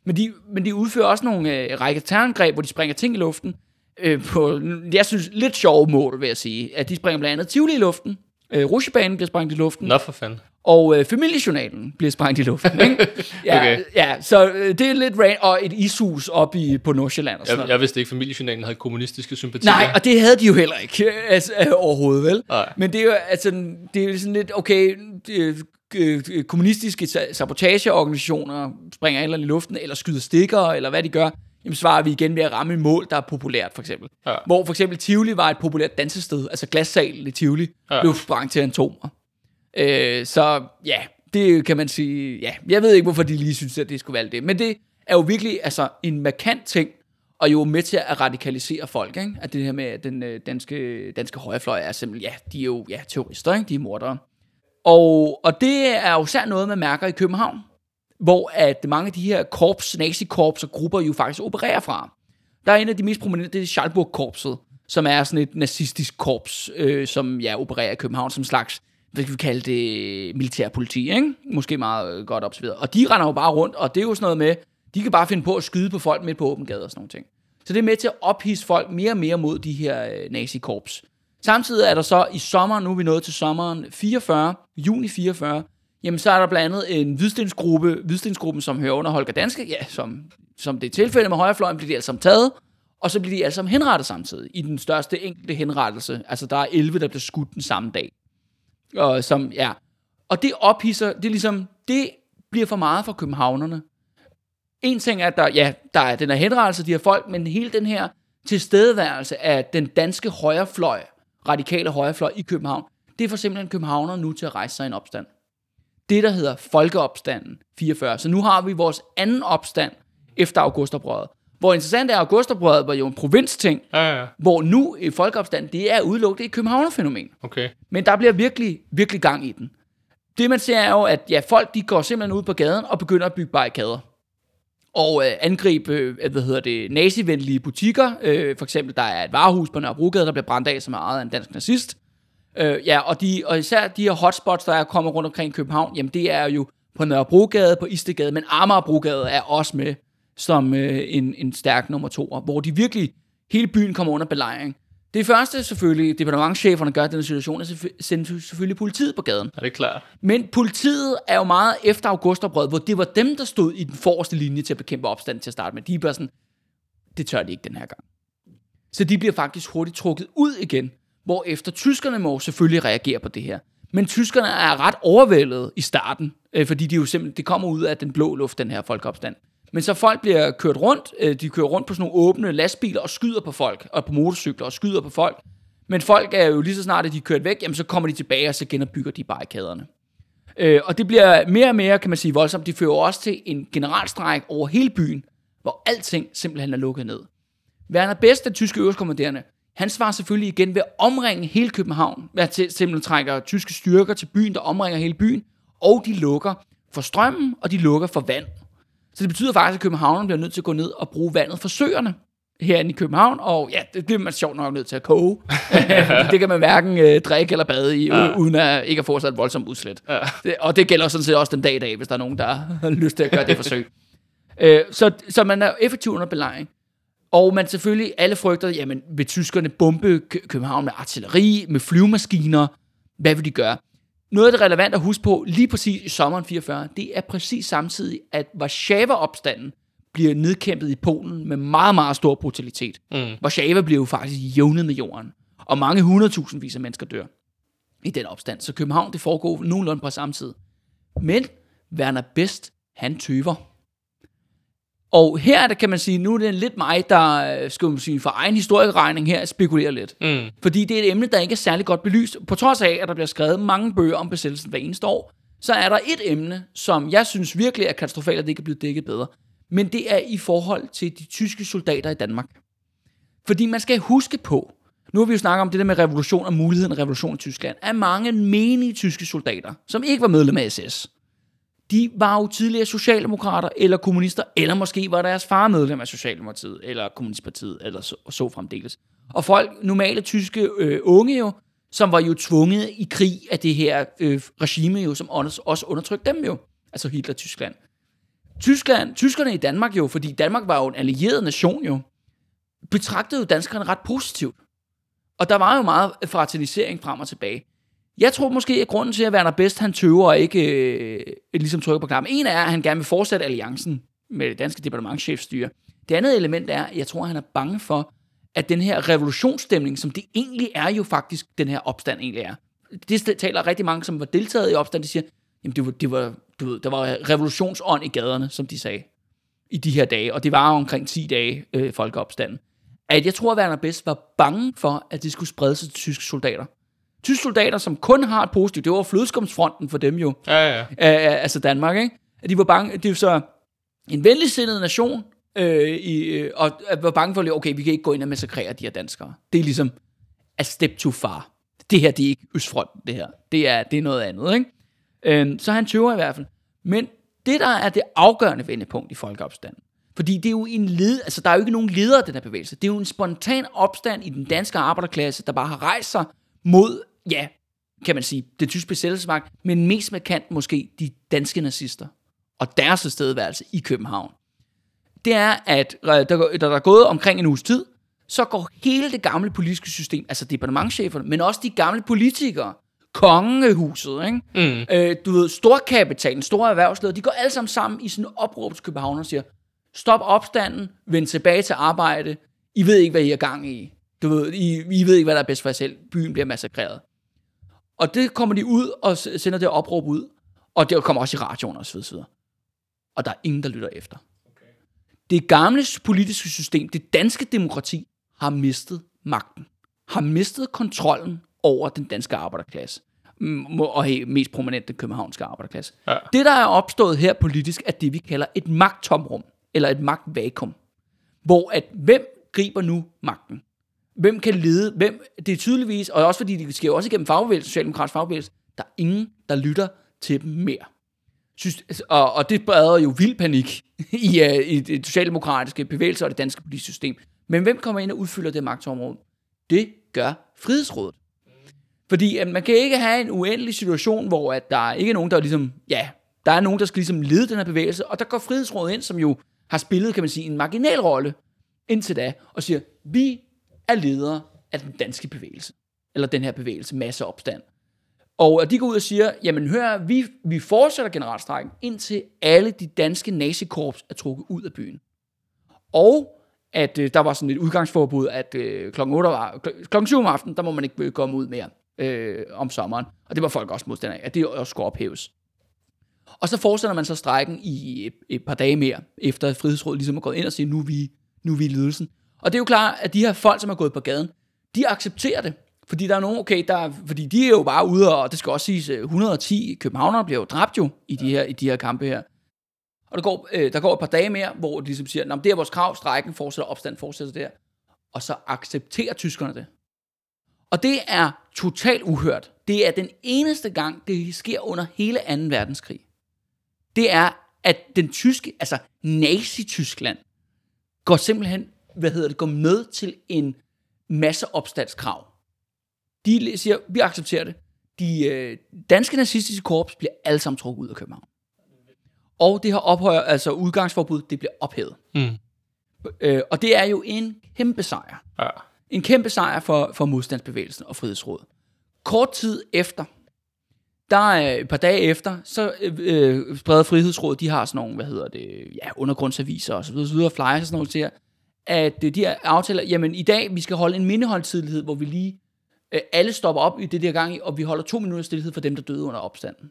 Men de, men de udfører også nogle øh, række terrorangreb, hvor de springer ting i luften. Øh, på, jeg synes, lidt sjove mål, vil jeg sige. At de springer blandt andet Tivoli i luften. Øh, Rusjebanen bliver sprængt i luften. Nå for fanden. Og øh, familiejournalen bliver sprængt i luften, ikke? Ja, Okay. ja så øh, det er lidt rain, og et ishus op i, på Nordsjælland og sådan Jeg, noget. jeg vidste ikke, familiejournalen havde kommunistiske sympatier. Nej, og det havde de jo heller ikke øh, altså, øh, overhovedet, vel? Nej. Men det er jo altså, det er sådan lidt, okay, øh, øh, øh, kommunistiske sa- sabotageorganisationer springer et eller andet i luften, eller skyder stikker, eller hvad de gør, jamen svarer vi igen ved at ramme et mål, der er populært, for eksempel. Ja. Hvor for eksempel Tivoli var et populært dansested, altså glassalen i Tivoli. Ja. blev sprængt til atomer. Øh, så ja, det kan man sige, ja, jeg ved ikke, hvorfor de lige synes, at det skulle være det, men det er jo virkelig altså en markant ting, og jo med til at radikalisere folk, ikke? At det her med, at den øh, danske, danske højrefløj er simpelthen, ja, de er jo ja, terrorister, ikke? De er mordere. Og, og det er jo særligt noget, man mærker i København, hvor at mange af de her korps, nazikorps og grupper jo faktisk opererer fra. Der er en af de mest prominente, det er Schalburg-korpset, som er sådan et nazistisk korps, øh, som ja, opererer i København som slags, hvad skal vi kalde det, militærpoliti, ikke? Måske meget øh, godt observeret. Og de render jo bare rundt, og det er jo sådan noget med, de kan bare finde på at skyde på folk midt på åben gade og sådan nogle ting. Så det er med til at ophisse folk mere og mere mod de her øh, nazi-korps. Samtidig er der så i sommeren, nu er vi nået til sommeren 44, juni 44, jamen så er der blandt andet en hvidstensgruppe, hvidstensgruppen, som hører under Holger Danske, ja, som, som det er tilfældet med højrefløjen, bliver de alle sammen taget, og så bliver de alle sammen henrettet samtidig, i den største enkelte henrettelse. Altså der er 11, der bliver skudt den samme dag. Og, som, ja. og det ophisser, det er ligesom, det bliver for meget for københavnerne. En ting er, at der, ja, der er den her henrettelse, de her folk, men hele den her tilstedeværelse af den danske højrefløj, radikale højrefløj i København, det får simpelthen københavner nu til at rejse sig i en opstand. Det, der hedder Folkeopstanden 44. Så nu har vi vores anden opstand efter augustoprøret. Hvor interessant er, at augustoprøret var jo en provinsting, Ja, ja. hvor nu i Folkeopstanden, det er udelukket et københavnerfænomen. Okay. Men der bliver virkelig, virkelig gang i den. Det man ser er jo, at ja, folk de går simpelthen ud på gaden og begynder at bygge barrikader. Og øh, angribe, øh, hvad hedder det, nazivenlige butikker. Øh, for eksempel, der er et varehus på Nørrebrogade, der bliver brændt af, som er ejet af en dansk nazist. Øh, ja, og, de, og især de her hotspots, der er kommet rundt omkring København, jamen det er jo på Nørrebrogade, på Istegade, men Amagerbrogade er også med som øh, en, en stærk nummer to, hvor de virkelig, hele byen kommer under belejring. Det første selvfølgelig, departementcheferne gør i den situation, er sende selvfølgelig politiet på gaden. Er det klart? Men politiet er jo meget efter augustoprøret, hvor det var dem, der stod i den forreste linje til at bekæmpe opstand til at starte med. De er bare sådan, det tør de ikke den her gang. Så de bliver faktisk hurtigt trukket ud igen, hvor efter tyskerne må selvfølgelig reagere på det her. Men tyskerne er ret overvældet i starten, øh, fordi de jo simpelthen, det kommer ud af den blå luft, den her folkeopstand. Men så folk bliver kørt rundt, øh, de kører rundt på sådan nogle åbne lastbiler og skyder på folk, og på motorcykler og skyder på folk. Men folk er jo lige så snart, at de er kørt væk, jamen så kommer de tilbage, og så genopbygger de barrikaderne. Øh, og det bliver mere og mere, kan man sige, voldsomt. Det fører også til en generalstræk over hele byen, hvor alting simpelthen er lukket ned. Werner Best, den tyske øverstkommanderende, han svarer selvfølgelig igen ved at omringe hele København, hvad til- simpelthen trækker tyske styrker til byen, der omringer hele byen, og de lukker for strømmen, og de lukker for vand. Så det betyder faktisk, at københavnerne bliver nødt til at gå ned og bruge vandet fra søerne herinde i København, og ja, det bliver man sjovt nok nødt til at koge. det kan man hverken øh, drikke eller bade i, ja. uden at ikke at få sig et voldsomt udslæt. Ja. Det, og det gælder sådan set også den dag i dag, hvis der er nogen, der har lyst til at gøre det forsøg. øh, så, så man er effektiv under belejring. Og man selvfølgelig, alle frygter, jamen vil tyskerne bombe Kø- København med artilleri, med flyvemaskiner, hvad vil de gøre? Noget af det relevant at huske på, lige præcis i sommeren 44, det er præcis samtidig, at Warszawa-opstanden bliver nedkæmpet i Polen med meget, meget stor brutalitet. Mm. Warszawa bliver jo faktisk jævnet med jorden, og mange hundredtusindvis af mennesker dør i den opstand. Så København, det foregår nogenlunde på samme tid. Men Werner Best, han tøver. Og her er det, kan man sige, nu er det lidt mig, der, øh, skal man sige, for egen historieregning her, spekulerer lidt. Mm. Fordi det er et emne, der ikke er særlig godt belyst. På trods af, at der bliver skrevet mange bøger om besættelsen hver eneste år, så er der et emne, som jeg synes virkelig er katastrofalt, at det ikke er blevet dækket bedre. Men det er i forhold til de tyske soldater i Danmark. Fordi man skal huske på, nu har vi jo snakket om det der med revolution og muligheden af revolution i Tyskland, at mange menige tyske soldater, som ikke var medlem af SS, de var jo tidligere socialdemokrater eller kommunister, eller måske var deres far medlem af Socialdemokratiet, eller Kommunistpartiet, eller så, så fremdeles. Og folk, normale tyske øh, unge jo, som var jo tvunget i krig af det her øh, regime jo, som også undertrykte dem jo, altså Hitler-Tyskland. Tyskland, tyskerne i Danmark jo, fordi Danmark var jo en allieret nation jo, betragtede jo danskerne ret positivt. Og der var jo meget fraternisering frem og tilbage. Jeg tror måske, at grunden til, at Werner Best, han tøver og ikke øh, ligesom trykker på knappen. En er, at han gerne vil fortsætte alliancen med det danske departementchefstyre. Det andet element er, at jeg tror, at han er bange for, at den her revolutionsstemning, som det egentlig er jo faktisk, den her opstand egentlig er. Det taler rigtig mange, som var deltaget i opstanden, de siger, jamen det var, det var, du ved, der var revolutionsånd i gaderne, som de sagde, i de her dage. Og det var omkring 10 dage øh, folkeopstanden. At jeg tror, at Werner Best var bange for, at det skulle sprede sig til tyske soldater. Tyske soldater, som kun har et positivt, det var flødeskumsfronten for dem jo, Ja, ja. af, altså Danmark, ikke? At de var bange, det jo så en venligsindet nation, øh, i, øh, og var bange for, okay, vi kan ikke gå ind og massakrere de her danskere. Det er ligesom a step too far. Det her, det er ikke Østfronten, det her. Det er, det er noget andet, ikke? Øh, så han tøver i hvert fald. Men det, der er det afgørende vendepunkt i folkeopstanden, fordi det er jo en led, altså der er jo ikke nogen leder af den her bevægelse. Det er jo en spontan opstand i den danske arbejderklasse, der bare har rejst sig mod, ja, kan man sige, det tyske besættelsesmagt, men mest markant måske de danske nazister og deres tilstedeværelse i København. Det er, at der, der er gået omkring en uges tid, så går hele det gamle politiske system, altså departementcheferne, men også de gamle politikere, kongehuset, ikke? Mm. Øh, du ved, storkapitalen, store erhvervsledere, de går alle sammen sammen i sådan en opråb til København og siger, stop opstanden, vend tilbage til arbejde, I ved ikke, hvad I er gang i. Du ved, I, I ved ikke, hvad der er bedst for jer selv. Byen bliver massakreret. Og det kommer de ud og sender det opråb ud, og det kommer også i radioen og så videre. Og der er ingen, der lytter efter. Okay. Det gamle politiske system, det danske demokrati, har mistet magten. Har mistet kontrollen over den danske arbejderklasse. Og mest prominent den københavnske arbejderklasse. Ja. Det, der er opstået her politisk, er det, vi kalder et magttomrum, eller et magtvakuum. Hvor at, hvem griber nu magten? Hvem kan lede? Hvem, det er tydeligvis, og også fordi det sker også igennem fagbevægelsen, socialdemokratisk fagbevægelse, der er ingen, der lytter til dem mere. Synes, altså, og, og det breder jo vild panik i, uh, i det socialdemokratiske bevægelse og det danske politiske system. Men hvem kommer ind og udfylder det magtområde? Det gør Frihedsrådet. Fordi at man kan ikke have en uendelig situation, hvor at der ikke er nogen, der ligesom, ja, der er nogen, der skal ligesom lede den her bevægelse, og der går Frihedsrådet ind, som jo har spillet, kan man sige, en marginal rolle indtil da, og siger, vi er ledere af den danske bevægelse, eller den her bevægelse, masseopstand. Og de går ud og siger, jamen hør, vi, vi fortsætter generalstrækken, indtil alle de danske nazikorps er trukket ud af byen. Og at øh, der var sådan et udgangsforbud, at øh, klokken 8 var, klokken 7 om aftenen, der må man ikke øh, komme ud mere øh, om sommeren. Og det var folk også modstandere af, at det også skulle ophæves. Og så fortsætter man så strækken i et, et par dage mere, efter at Frihedsrådet ligesom er gået ind og siger, nu er vi, nu er vi ledelsen. Og det er jo klart, at de her folk, som er gået på gaden, de accepterer det. Fordi der er nogen, okay, der, fordi de er jo bare ude, og det skal også siges, øh, 110 københavnere bliver jo dræbt jo i de her, i de her kampe her. Og der går, øh, der går et par dage mere, hvor de ligesom siger, det er vores krav, strækken fortsætter, opstand fortsætter der. Og så accepterer tyskerne det. Og det er totalt uhørt. Det er den eneste gang, det sker under hele 2. verdenskrig. Det er, at den tyske, altså Nazi-Tyskland, går simpelthen, hvad hedder det, går med til en masse opstandskrav. De siger, vi accepterer det. De øh, danske nazistiske korps bliver alle sammen trukket ud af København. Og det her ophøjer, altså udgangsforbud, det bliver ophævet. Mm. Øh, og det er jo en kæmpe sejr. Ja. En kæmpe sejr for, for modstandsbevægelsen og frihedsrådet. Kort tid efter, der er et par dage efter, så øh, spreder Frihedsrådet, de har sådan nogle, hvad hedder det, ja, undergrundsaviser og så videre, så videre flyers og sådan noget til at øh, de her aftaler, jamen i dag, vi skal holde en mindeholdtidlighed, hvor vi lige øh, alle stopper op i det der gang, og vi holder to minutter stillhed for dem, der døde under opstanden.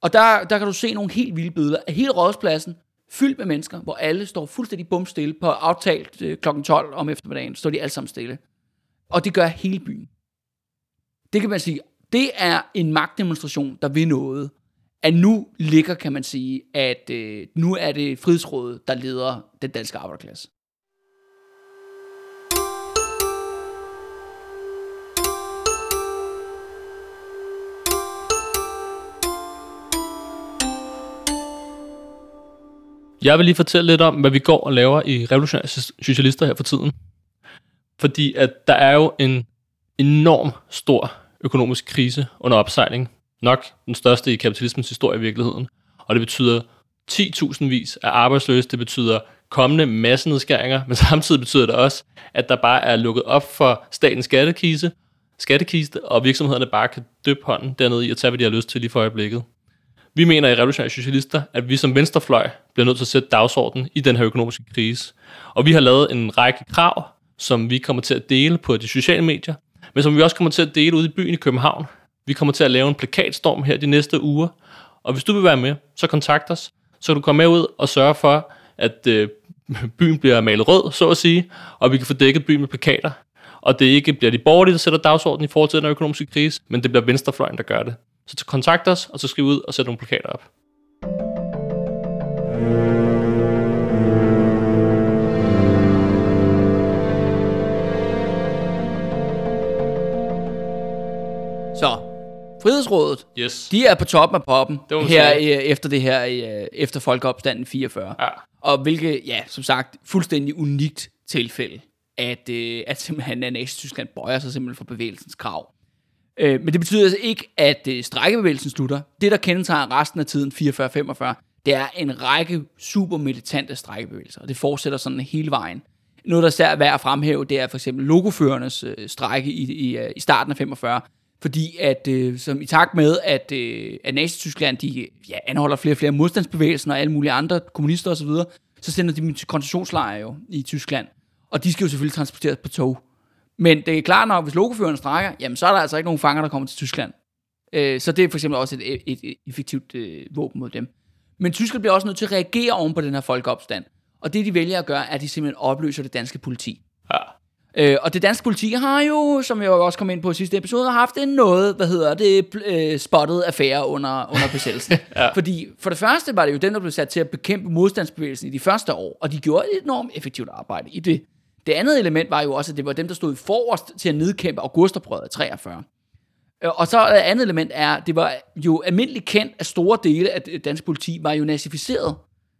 Og der, der kan du se nogle helt vilde billeder af hele rådspladsen, fyldt med mennesker, hvor alle står fuldstændig bumstille på aftalt øh, kl. 12 om eftermiddagen, står de alle sammen stille. Og det gør hele byen. Det kan man sige, det er en magtdemonstration, der vil noget. At nu ligger, kan man sige, at øh, nu er det frihedsrådet, der leder den danske arbejderklasse. Jeg vil lige fortælle lidt om, hvad vi går og laver i Revolutionære Socialister her for tiden. Fordi at der er jo en enorm stor økonomisk krise under opsejling. Nok den største i kapitalismens historie i virkeligheden. Og det betyder 10.000 vis af arbejdsløse. Det betyder kommende massenedskæringer, men samtidig betyder det også, at der bare er lukket op for statens skattekiste, skattekiste, og virksomhederne bare kan døbe hånden dernede i at tage, hvad de har lyst til lige for øjeblikket. Vi mener i Revolutionære Socialister, at vi som venstrefløj bliver nødt til at sætte dagsordenen i den her økonomiske krise. Og vi har lavet en række krav, som vi kommer til at dele på de sociale medier, men som vi også kommer til at dele ude i byen i København. Vi kommer til at lave en plakatstorm her de næste uger, og hvis du vil være med, så kontakt os, så kan du komme med ud og sørge for, at øh, byen bliver malet rød, så at sige, og vi kan få dækket byen med plakater. Og det ikke bliver de borgerlige, der sætter dagsordenen i forhold til den økonomiske krise, men det bliver venstrefløjen, der gør det. Så kontakt os, og så skriv ud og sæt nogle plakater op. Så, Frihedsrådet, yes. de er på toppen af poppen det her øh, efter det her øh, efter folkeopstanden 44. Ja. Og hvilket, ja, som sagt, fuldstændig unikt tilfælde, at, øh, at simpelthen at Nazi-Tyskland bøjer sig simpelthen for bevægelsens krav. Øh, men det betyder altså ikke, at øh, strækkebevægelsen slutter. Det, der kendetegner resten af tiden, 44-45, det er en række super militante strækkebevægelser, og det fortsætter sådan hele vejen. Noget, der især er værd at fremhæve, det er for eksempel logoførernes øh, strække i, i, øh, i starten af 45, fordi at, øh, som i takt med, at, øh, at Nazi-Tyskland, de ja, anholder flere og flere modstandsbevægelser og alle mulige andre kommunister osv., så sender de dem til koncentrationslejre jo i Tyskland. Og de skal jo selvfølgelig transporteres på tog. Men det er klart nok, hvis logoføreren strækker, jamen så er der altså ikke nogen fanger, der kommer til Tyskland. Øh, så det er for eksempel også et, et, et effektivt øh, våben mod dem. Men Tyskland bliver også nødt til at reagere oven på den her folkeopstand. Og det, de vælger at gøre, er, at de simpelthen opløser det danske politi. Ja. Øh, og det danske politi har jo, som jeg også kom ind på i sidste episode, haft en noget, hvad hedder det, øh, spottet affære under, under besættelsen. ja. Fordi for det første var det jo dem, der blev sat til at bekæmpe modstandsbevægelsen i de første år, og de gjorde et enormt effektivt arbejde i det. Det andet element var jo også, at det var dem, der stod forrest til at nedkæmpe augustoprøret af 43. Øh, Og så et andet element er, det var jo almindeligt kendt, at store dele af det danske politi var jo nazificeret.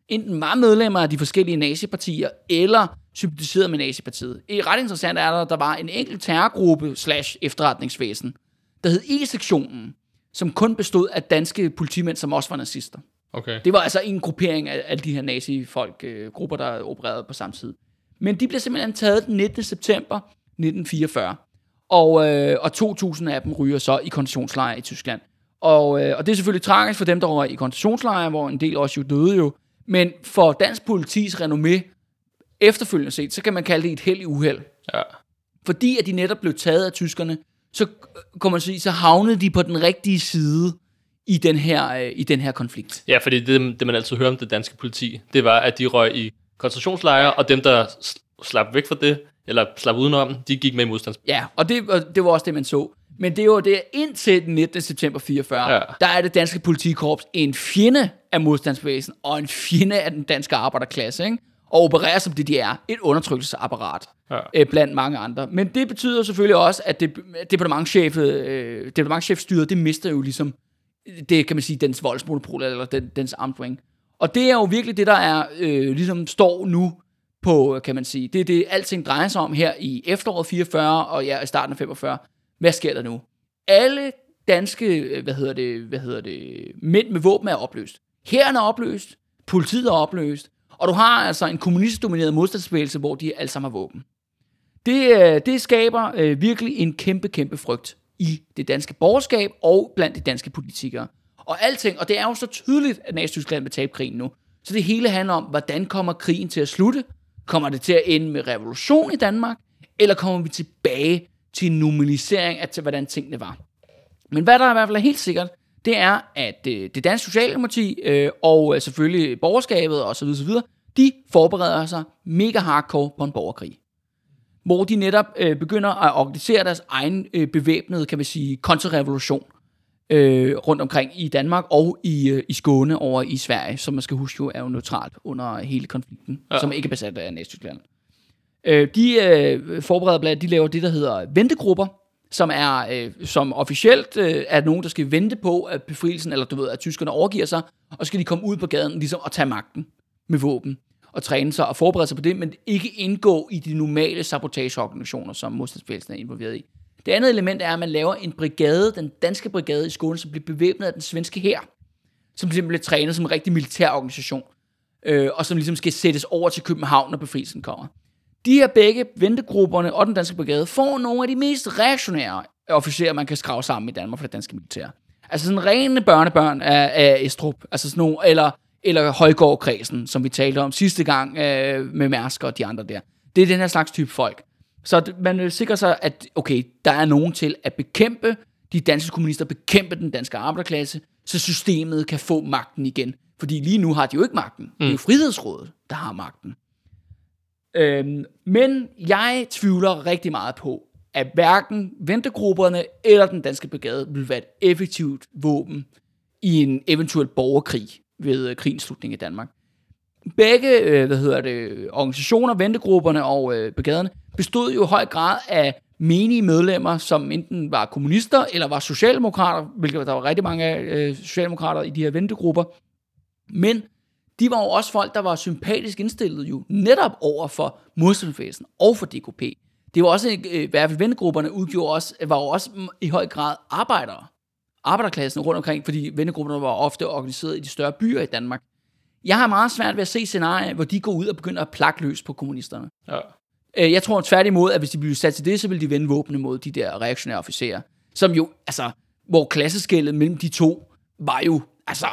Enten var medlemmer af de forskellige nazipartier, eller sympatiserede med nazipartiet. I ret interessant er der, at der var en enkelt terrorgruppe slash efterretningsvæsen, der hed E-sektionen, som kun bestod af danske politimænd, som også var nazister. Okay. Det var altså en gruppering af alle de her nazi-folk, øh, grupper, der opererede på samme tid. Men de blev simpelthen taget den 19. september 1944. Og, øh, og 2.000 af dem ryger så i koncentrationslejre i Tyskland. Og, øh, og det er selvfølgelig tragisk for dem, der var i koncentrationslejre, hvor en del også jo døde jo. Men for dansk politis renommé, efterfølgende set, så kan man kalde det et held i uheld. Ja. Fordi at de netop blev taget af tyskerne, så, kan man sige, så havnede de på den rigtige side i den her, øh, i den her konflikt. Ja, fordi det, det, man altid hører om det danske politi, det var, at de røg i koncentrationslejre, og dem, der slap væk fra det, eller slap udenom, de gik med i modstands... Ja, og det, og det var også det, man så. Men det var det indtil den 19. september 44, Ja. der er det danske politikorps en fjende af modstandsbevægelsen, og en fjende af den danske arbejderklasse, ikke? og opererer som det, de er. Et undertrykkelsesapparat Ja. øh, blandt mange andre. Men det betyder selvfølgelig også, at det, departementchefet, øh, departementchefstyret, det mister jo ligesom, det kan man sige, dens voldsmonopol, eller den, dens armswing. Og det er jo virkelig det, der er, øh, ligesom står nu på, kan man sige. Det er det, alting drejer sig om her i efteråret 44, og ja, i starten af 45. Hvad sker der nu? Alle danske, øh, hvad hedder det, hvad hedder det, mænd med våben er opløst. Hæren er opløst, politiet er opløst, og du har altså en kommunistdomineret modstandsbevægelse, hvor de alle sammen har våben. Det, øh, det skaber øh, virkelig en kæmpe, kæmpe frygt i det danske borgerskab og blandt de danske politikere. Og alting, og det er jo så tydeligt, at Nazi-Tyskland vil tabe krigen nu. Så det hele handler om, hvordan kommer krigen til at slutte? Kommer det til at ende med revolution i Danmark? Eller kommer vi tilbage til en normalisering af, til, hvordan tingene var? Men hvad der i hvert fald er helt sikkert, det er, at øh, det danske socialdemokrati øh, og øh, selvfølgelig borgerskabet og så videre, videre, de forbereder sig mega hardcore på en borgerkrig. Hvor de netop øh, begynder at organisere deres egen øh, bevæbnede, kan vi sige, kontrarevolution øh, rundt omkring i Danmark og i, øh, i Skåne over i Sverige, som man skal huske jo er jo neutralt under hele konflikten, ja. som ikke er besat af Nazi-Tyskland. Øh, de øh, forbereder blandt, de laver det, der hedder ventegrupper, som er øh, som officielt øh, er nogen, der skal vente på, at befrielsen, eller du ved, at tyskerne overgiver sig, og så skal de komme ud på gaden ligesom og tage magten med våben og træne sig og forberede sig på det, men ikke indgå i de normale sabotageorganisationer, som modstandsbevægelsen er involveret i. Det andet element er, at man laver en brigade, den danske brigade i Skåne, som bliver bevæbnet af den svenske hær, som simpelthen bliver trænet som en rigtig militær organisation, øh, og som ligesom skal sættes over til København, når befrielsen kommer. De her begge ventegrupperne og den danske brigade får nogle af de mest reaktionære officerer, man kan skrave sammen i Danmark for det danske militær. Altså sådan rene børnebørn af, af Estrup, altså sådan nogle, eller, eller Højgaard-kredsen, som vi talte om sidste gang øh, med Mærsk og de andre der. Det er den her slags type folk. Så man vil sikre sig, at okay, der er nogen til at bekæmpe de danske kommunister, bekæmpe den danske arbejderklasse, så systemet kan få magten igen. Fordi lige nu har de jo ikke magten. Mm. Det er jo Frihedsrådet, der har magten. Øhm, men jeg tvivler rigtig meget på, at hverken ventegrupperne eller den danske brigade vil være et effektivt våben i en eventuel borgerkrig ved øh, krigens slutning i Danmark. Begge øh, hvad hedder det, organisationer, ventegrupperne og øh, brigaderne bestod jo i høj grad af menige medlemmer, som enten var kommunister eller var socialdemokrater, hvilket der var rigtig mange øh, socialdemokrater i de her ventegrupper. Men de var jo også folk, der var sympatisk indstillet jo netop over for modstandsbevægelsen og for DKP. Det var også, øh, i hvert fald vennegrupperne udgjorde også, var jo også i høj grad arbejdere. Arbejderklassen rundt omkring, fordi vennegrupperne var ofte organiseret i de større byer i Danmark. Jeg har meget svært ved at se scenarier, hvor de går ud og begynder at plakke løs på kommunisterne. Ja. Øh, Jeg tror tværtimod, at hvis de blev sat til det, så ville de vende våbne mod de der reaktionære officerer. Som jo, altså, hvor klasseskældet mellem de to var jo, altså,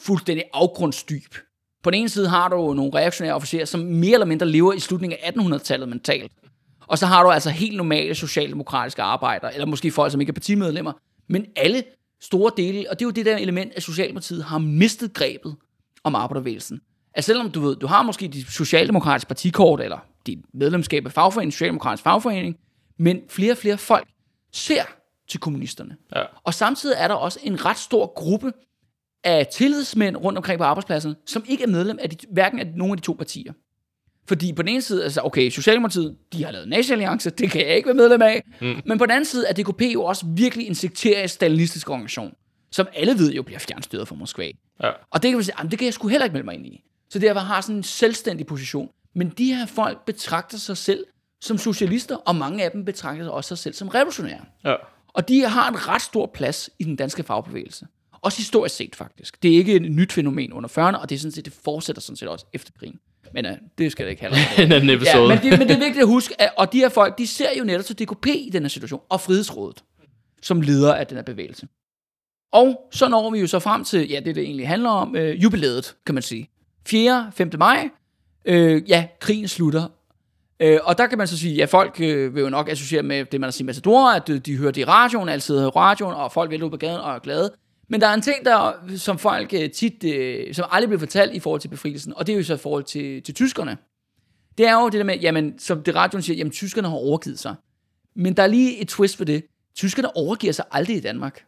fuldstændig afgrundsdyb. På den ene side har du nogle reaktionære officerer, som mere eller mindre lever i slutningen af 1800-tallet mentalt. Og så har du altså helt normale socialdemokratiske arbejdere, eller måske folk, som ikke er partimedlemmer, men alle store dele, og det er jo det der element, at Socialdemokratiet har mistet grebet om arbejderbevægelsen. At selvom du ved, du har måske dit socialdemokratiske partikort, eller dit medlemskab af fagforening, socialdemokratisk fagforening, men flere og flere folk ser til kommunisterne. Ja. Og samtidig er der også en ret stor gruppe af tillidsmænd rundt omkring på arbejdspladserne, som ikke er medlem af de, hverken af nogen af de to partier. Fordi på den ene side, altså okay, Socialdemokratiet, de har lavet nationalliance, det kan jeg ikke være medlem af. Mm. Men på den anden side er DKP jo også virkelig en sekterisk stalinistisk organisation, som alle ved jo bliver fjernstyret fra Moskva. Ja. Og det kan man sige, det kan jeg sgu heller ikke melde mig ind i. Så derfor har sådan en selvstændig position. Men de her folk betragter sig selv som socialister, og mange af dem betragter sig også sig selv som revolutionære. Ja. Og de har en ret stor plads i den danske fagbevægelse. Også historisk set, faktisk. Det er ikke et nyt fænomen under 40'erne, og det er sådan set, det fortsætter sådan set også efter krigen. Men uh, det skal det ikke om. En anden episode. Ja, men, det, men det er vigtigt at huske, at, og de her folk, de ser jo netop til DKP i den her situation, og Frihedsrådet, som leder af den her bevægelse. Og så når vi jo så frem til, ja, det det egentlig handler om, øh, jubilæet, kan man sige. 4. 5. maj, øh, ja, krigen slutter. Øh, og der kan man så sige, ja, folk øh, vil jo nok associere med det, man har sagt Matador, at øh, de, de hører det i radioen, altid hører radioen, og folk vælger ud på gaden og er glade. Men der er en ting, der, som folk øh, tit, øh, som aldrig bliver fortalt i forhold til befrielsen, og det er jo så i forhold til, til tyskerne. Det er jo det der med, jamen, som det radioen siger, jamen, tyskerne har overgivet sig. Men der er lige et twist for det. Tyskerne overgiver sig aldrig i Danmark.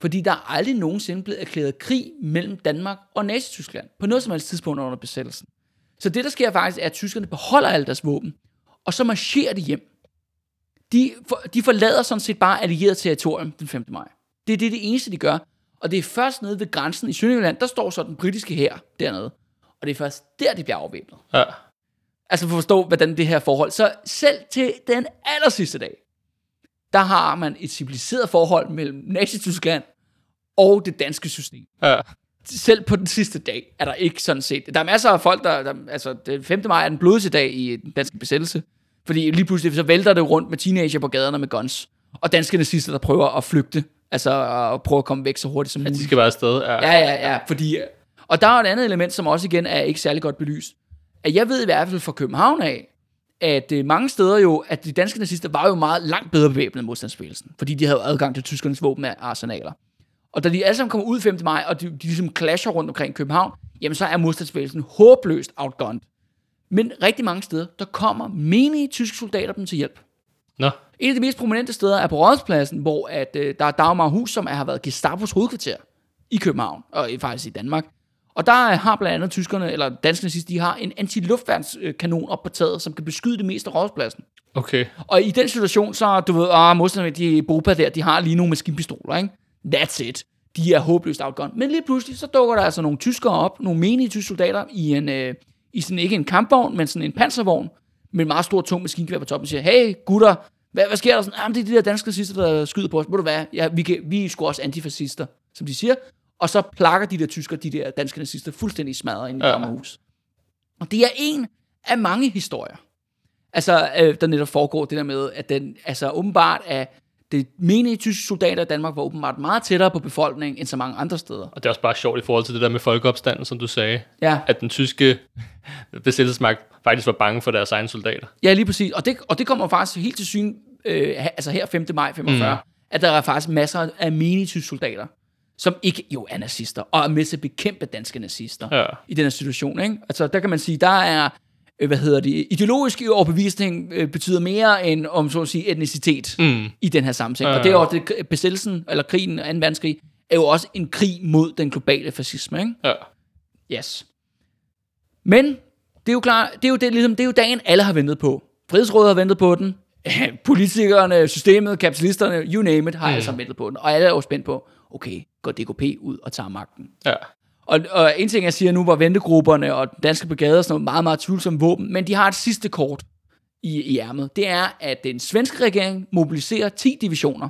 Fordi der er aldrig nogensinde blevet erklæret krig mellem Danmark og Nazi-Tyskland. På noget som helst tidspunkt under besættelsen. Så det, der sker faktisk, er, at tyskerne beholder alle deres våben. Og så marcherer de hjem. De, for, de forlader sådan set bare allieret territorium den 5. maj. Det er det, det eneste, de gør. Og det er først nede ved grænsen i Sønderjylland, der står så den britiske her dernede. Og det er først der, de bliver afvæbnet. Ja. Altså for at forstå, hvordan det her forhold. Så selv til den aller sidste dag, der har man et civiliseret forhold mellem Nazi-Tyskland og det danske system. Ja. Selv på den sidste dag er der ikke sådan set. Der er masser af folk, der, der altså den 5. maj er den blodigste dag i den danske besættelse. Fordi lige pludselig så vælter det rundt med teenager på gaderne med guns. Og danske nazister, der prøver at flygte. Altså at prøve at komme væk så hurtigt som De muligt. skal bare afsted. Ja. Ja, ja, ja, fordi... Og der er et andet element, som også igen er ikke særlig godt belyst. At jeg ved i hvert fald fra København af, at øh, mange steder jo, at de danske nazister var jo meget langt bedre bevæbnet end modstandsbevægelsen, fordi de havde adgang til tyskernes våbenarsenaler. Og da de alle sammen kommer ud 5. maj, og de, de ligesom clasher rundt omkring København, jamen så er modstandsbevægelsen håbløst outgunned. Men rigtig mange steder, der kommer menige tyske soldater dem til hjælp. Nå. En af de mest prominente steder er på Rådhuspladsen, hvor at, øh, der er Dagmarhus, som er, har været Gestapos hovedkvarter i København, og i- faktisk i Danmark. Og der har blandt andet tyskerne, eller danske nazister, de har en antiluftværnskanon op på taget, som kan beskyde det meste af Rådhuspladsen. Okay. Og i den situation, så du ved, ah, modstanderne, de Bopa der, de har lige nogle maskinpistoler, ikke? That's it. De er håbløst outgunned. Men lige pludselig, så dukker der altså nogle tyskere op, nogle menige tyske soldater, i en, øh, i sådan ikke en kampvogn, men sådan en panservogn, med en meget stor, tung maskingevær på toppen, og siger, hey gutter, hvad, hvad sker der? Sådan, ah, det er de der danske nazister, der skyder på os. Ved du hvad? Ja, vi, kan, vi er sgu også antifascister, som de siger. Og så plakker de der tyskere, de der danske nazister, fuldstændig smadret ind i Ja. hus. Og det er en af mange historier. Altså, øh, der netop foregår det der med, at den, altså åbenbart er det menige tyske soldater i Danmark var åbenbart meget tættere på befolkningen end så mange andre steder. Og det er også bare sjovt i forhold til det der med folkeopstanden, som du sagde. Ja, At den tyske besættelsesmagt faktisk var bange for deres egne soldater. ja lige præcis. Og det, og det kommer faktisk helt til syn, øh, altså her 5. maj 45, mm. at der er faktisk masser af menige tyske soldater, som ikke jo er nazister, og er med til at bekæmpe danske nazister Ja. i den her situation. Ikke? Altså der kan man sige, der er, øh, hvad hedder det, ideologisk overbevisning øh, betyder mere end, om så at sige, etnicitet Mm. i den her sammenhæng. Ja, Og det er også det, besættelsen, eller krigen, 2. verdenskrig, er jo også en krig mod den globale fascisme. Ikke? Ja. Yes. Men det er jo klart, det er jo, det, ligesom, det er jo dagen, alle har ventet på. Frihedsrådet har ventet på den. politikerne, systemet, kapitalisterne, you name it, har mm. Mm. altså meldt på den. Og alle er jo spændt på, okay, går DKP ud og tager magten? Ja. Og, og en ting, jeg siger nu, var ventegrupperne og danske brigader sådan noget meget, meget tvivlsomme våben, men de har et sidste kort i, i ærmet. Det er, at den svenske regering mobiliserer 10 divisioner.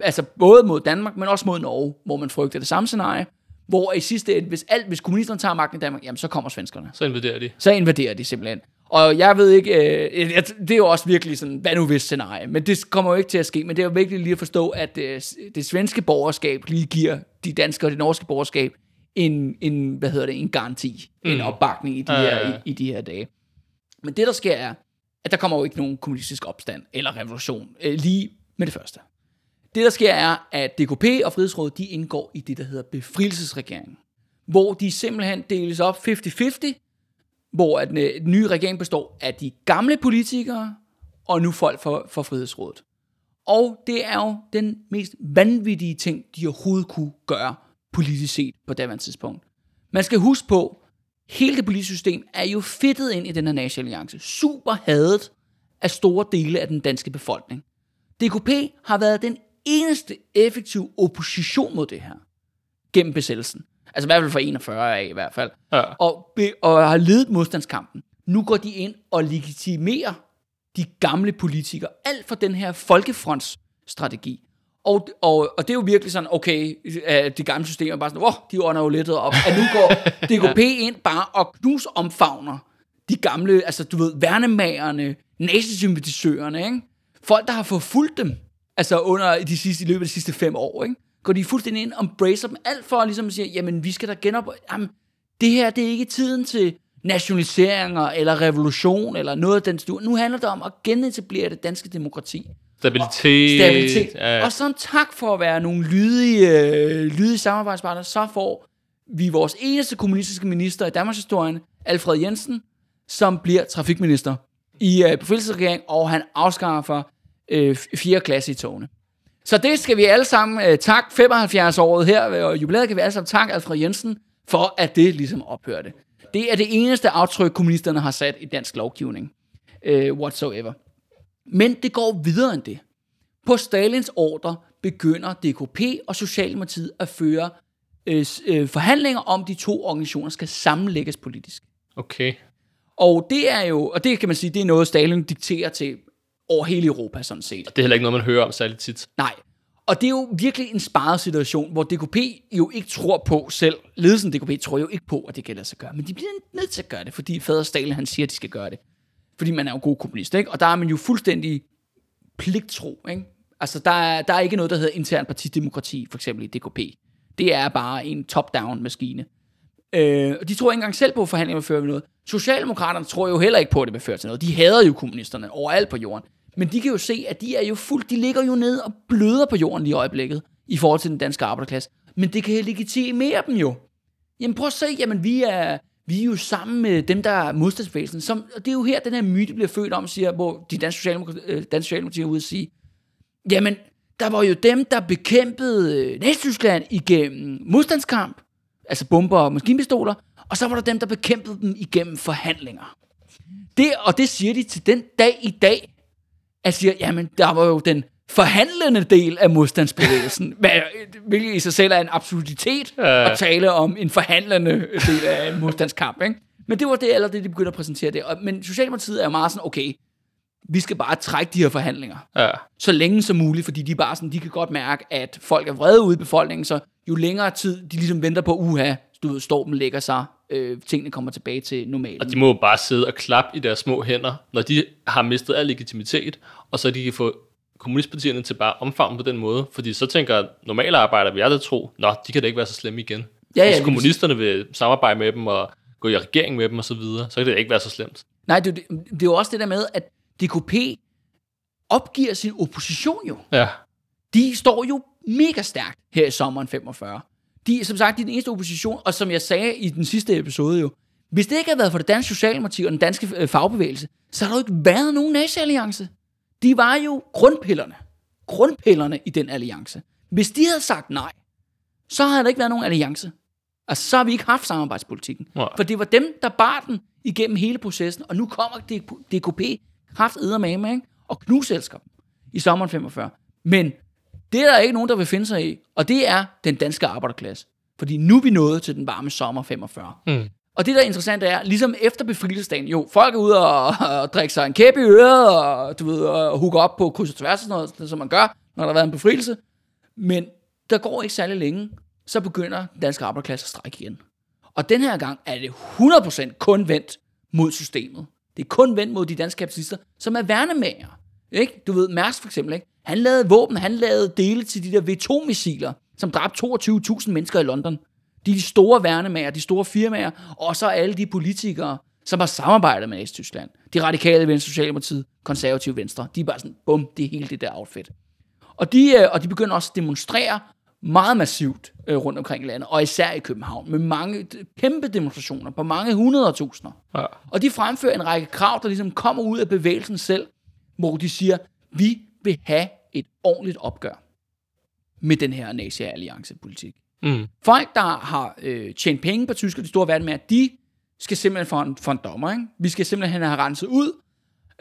Altså både mod Danmark, men også mod Norge, hvor man frygter det samme scenarie. Hvor i sidste ende, hvis, alt, hvis kommunisterne tager magten i Danmark, jamen så kommer svenskerne. Så invaderer de. Så invaderer de simpelthen. Og jeg ved ikke, øh, det er jo også virkelig sådan, hvad nu hvis scenarie, men det kommer jo ikke til at ske, men det er jo vigtigt lige at forstå, at øh, det svenske borgerskab lige giver de danske og det norske borgerskab en, en hvad hedder det, en garanti, mm. en opbakning i de, Ja, her, i, i de her dage. Men det der sker er, at der kommer jo ikke nogen kommunistisk opstand eller revolution øh, lige med det første. Det der sker er, at DKP og Frihedsrådet, de indgår i det, der hedder befrielsesregeringen, hvor de simpelthen deles op 50-50, hvor at øh, den, nye regering består af de gamle politikere, og nu folk for, for Frihedsrådet. Og det er jo den mest vanvittige ting, de overhovedet kunne gøre politisk set på daværende tidspunkt. Man skal huske på, hele det politiske system er jo fedtet ind i den her nationalalliance. Super hadet af store dele af den danske befolkning. DKP har været den eneste effektive opposition mod det her gennem besættelsen. Altså i hvert fald fra 41 af i hvert fald. Ja. Og, og har ledet modstandskampen. Nu går de ind og legitimerer de gamle politikere. Alt for den her folkefrontsstrategi. Og, og, og det er jo virkelig sådan, okay, øh, de gamle systemer er bare sådan, åh, de ånder jo lettet op. At nu går DKP ind bare og knusomfavner de gamle, altså du ved, værnemagerne, nazisympatisørerne, ikke? Folk, der har forfulgt dem, altså under de sidste, i løbet af de sidste fem år, ikke? Går de fuldstændig ind og embracer dem, alt for at ligesom sige, jamen vi skal da genop... Jamen, det her, det er ikke tiden til nationaliseringer eller revolution eller noget af den stil. Nu handler det om at genetablere det danske demokrati. Stabilitet. Stabilitet. Ja. Og som tak for at være nogle lydige, øh, lydige samarbejdspartnere, så får vi vores eneste kommunistiske minister i Danmarks historie, Alfred Jensen, som bliver trafikminister i øh, befrielsesregering, og han afskaffer øh, 4. klasse i togene. Så det skal vi alle sammen øh, takke 75 året her, og jubilæet kan vi alle sammen takke Alfred Jensen for, at det ligesom ophørte. Det er det eneste aftryk, kommunisterne har sat i dansk lovgivning. Øh, whatsoever. Men det går videre end det. På Stalins ordre begynder DKP og Socialdemokratiet at føre øh, øh, forhandlinger om, de to organisationer skal sammenlægges politisk. Okay. Og det er jo, og det kan man sige, det er noget, Stalin dikterer til over hele Europa sådan set. Det er heller ikke noget, man hører om særligt tit. Nej. Og det er jo virkelig en sparet situation, hvor DKP jo ikke tror på selv. Ledelsen DKP tror jo ikke på, at det kan lade sig gøre. Men de bliver nødt til at gøre det, fordi fader Stalin han siger, at de skal gøre det. Fordi man er jo god kommunist, ikke? Og der er man jo fuldstændig pligtro, ikke? Altså, der er, der er ikke noget, der hedder intern partidemokrati, for eksempel i DKP. Det er bare en top-down maskine. Øh, og de tror ikke engang selv på, at forhandlinger vil føre noget. Socialdemokraterne tror jo heller ikke på, at det vil føre til noget. De hader jo kommunisterne overalt på jorden. Men de kan jo se, at de er jo fuldt, de ligger jo nede og bløder på jorden lige i øjeblikket, i forhold til den danske arbejderklasse. Men det kan legitimere dem jo. Jamen prøv at se, jamen vi er, vi er jo sammen med dem, der er modstandsbevægelsen. Som, og det er jo her, den her myte bliver født om, siger, hvor de danske socialdemokratier, øh, danske socialdemokratier er ude og sige, jamen, der var jo dem, der bekæmpede øh, Nazi-Tyskland igennem modstandskamp, altså bomber og maskinpistoler, og så var der dem, der bekæmpede dem igennem forhandlinger. Det, og det siger de til den dag i dag, at siger, jamen, der var jo den forhandlende del af modstandsbevægelsen, hvilket i sig selv er en absolutitet Ja. at tale om en forhandlende del af en modstandskamp. Ikke? Men det var det, eller det, de begyndte at præsentere det. Og, men Socialdemokratiet er jo meget sådan, okay, vi skal bare trække de her forhandlinger Ja. så længe som muligt, fordi de bare sådan, de kan godt mærke, at folk er vrede ude i befolkningen, så jo længere tid de ligesom venter på, uha, du ved, stormen lægger sig, øh, tingene kommer tilbage til normalen. Og de må jo bare sidde og klappe i deres små hænder, når de har mistet al legitimitet, og så de kan få kommunistpartierne til bare omfavne på den måde. Fordi så tænker normale arbejdere, vil jeg da tro, nå, de kan da ikke være så slemme igen. Ja, ja, Hvis kommunisterne vil samarbejde med dem og gå i regering med dem og så videre, så kan det ikke være så slemt. Nej, det, er det, det er jo også det der med, at DKP opgiver sin opposition jo. Ja. De står jo mega stærkt her i sommeren 45. De, som sagt, de er den eneste opposition, og som jeg sagde i den sidste episode jo, hvis det ikke havde været for det danske Socialdemokrati og den danske øh, fagbevægelse, så har der jo ikke været nogen nazi-alliance. De var jo grundpillerne. Grundpillerne i den alliance. Hvis de havde sagt nej, så havde der ikke været nogen alliance. Altså, så har vi ikke haft samarbejdspolitikken. Nej. For det var dem, der bar den igennem hele processen, og nu kommer DKP kraft med, ikke? og knuselsker dem i sommeren 45. Men det er der ikke nogen, der vil finde sig i, og det er den danske arbejderklasse. Fordi nu er vi nået til den varme sommer 45. Mm. Og det, der er interessant, er, ligesom efter befrielsesdagen, jo, folk er ude og, og drikke sig en kæppe i øret, og, du ved, og hugge op på kryds og tværs og sådan noget, som man gør, når der har været en befrielse. Men der går ikke særlig længe, så begynder den danske arbejderklasse at strække igen. Og den her gang er det 100% kun vendt mod systemet. Det er kun vendt mod de danske kapitalister, som er værnemager. Ikke? Du ved, Mærsk for eksempel, ikke? Han lavede våben, han lavede dele til de der V2-missiler, som dræbte 22.000 mennesker i London. De store værnemager, de store firmaer, og så alle de politikere, som har samarbejdet med Østtyskland. De radikale venstre, Socialdemokratiet, konservative venstre. De er bare sådan, bum, det er hele det der outfit. Og de, øh, og de begynder også at demonstrere meget massivt øh, rundt omkring i landet, og især i København, med mange kæmpe demonstrationer på mange hundrede tusinder. Ja. Og de fremfører en række krav, der ligesom kommer ud af bevægelsen selv, hvor de siger, vi vil have et ordentligt opgør med den her nazi-alliance-politik. Mm. Folk, der har øh, tjent penge på tysker, de store verden med, de skal simpelthen for en, for en dommer. Ikke? Vi skal simpelthen have renset ud.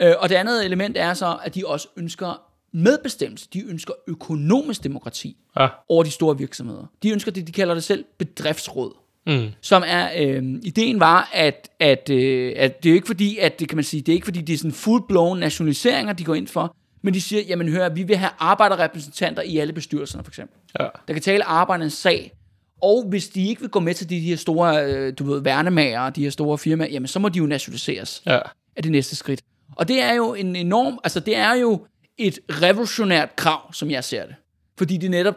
Øh, og det andet element er så, at de også ønsker medbestemmelse. De ønsker økonomisk demokrati Ja. over de store virksomheder. De ønsker det, de kalder det selv bedriftsråd. Mm. Som er, øh, ideen var, at, at, øh, at det er jo ikke fordi, at det kan man sige, det er ikke fordi, det er sådan full-blown nationaliseringer, de går ind for, men de siger, jamen hør, vi vil have arbejderrepræsentanter i alle bestyrelserne, for eksempel Ja. der kan tale arbejdernes sag. Og hvis de ikke vil gå med til de her store, øh, du ved, værnemager, de her store firmaer, jamen så må de jo nationaliseres Ja. af det næste skridt. Og det er jo en enorm, altså det er jo et revolutionært krav, som jeg ser det. Fordi det netop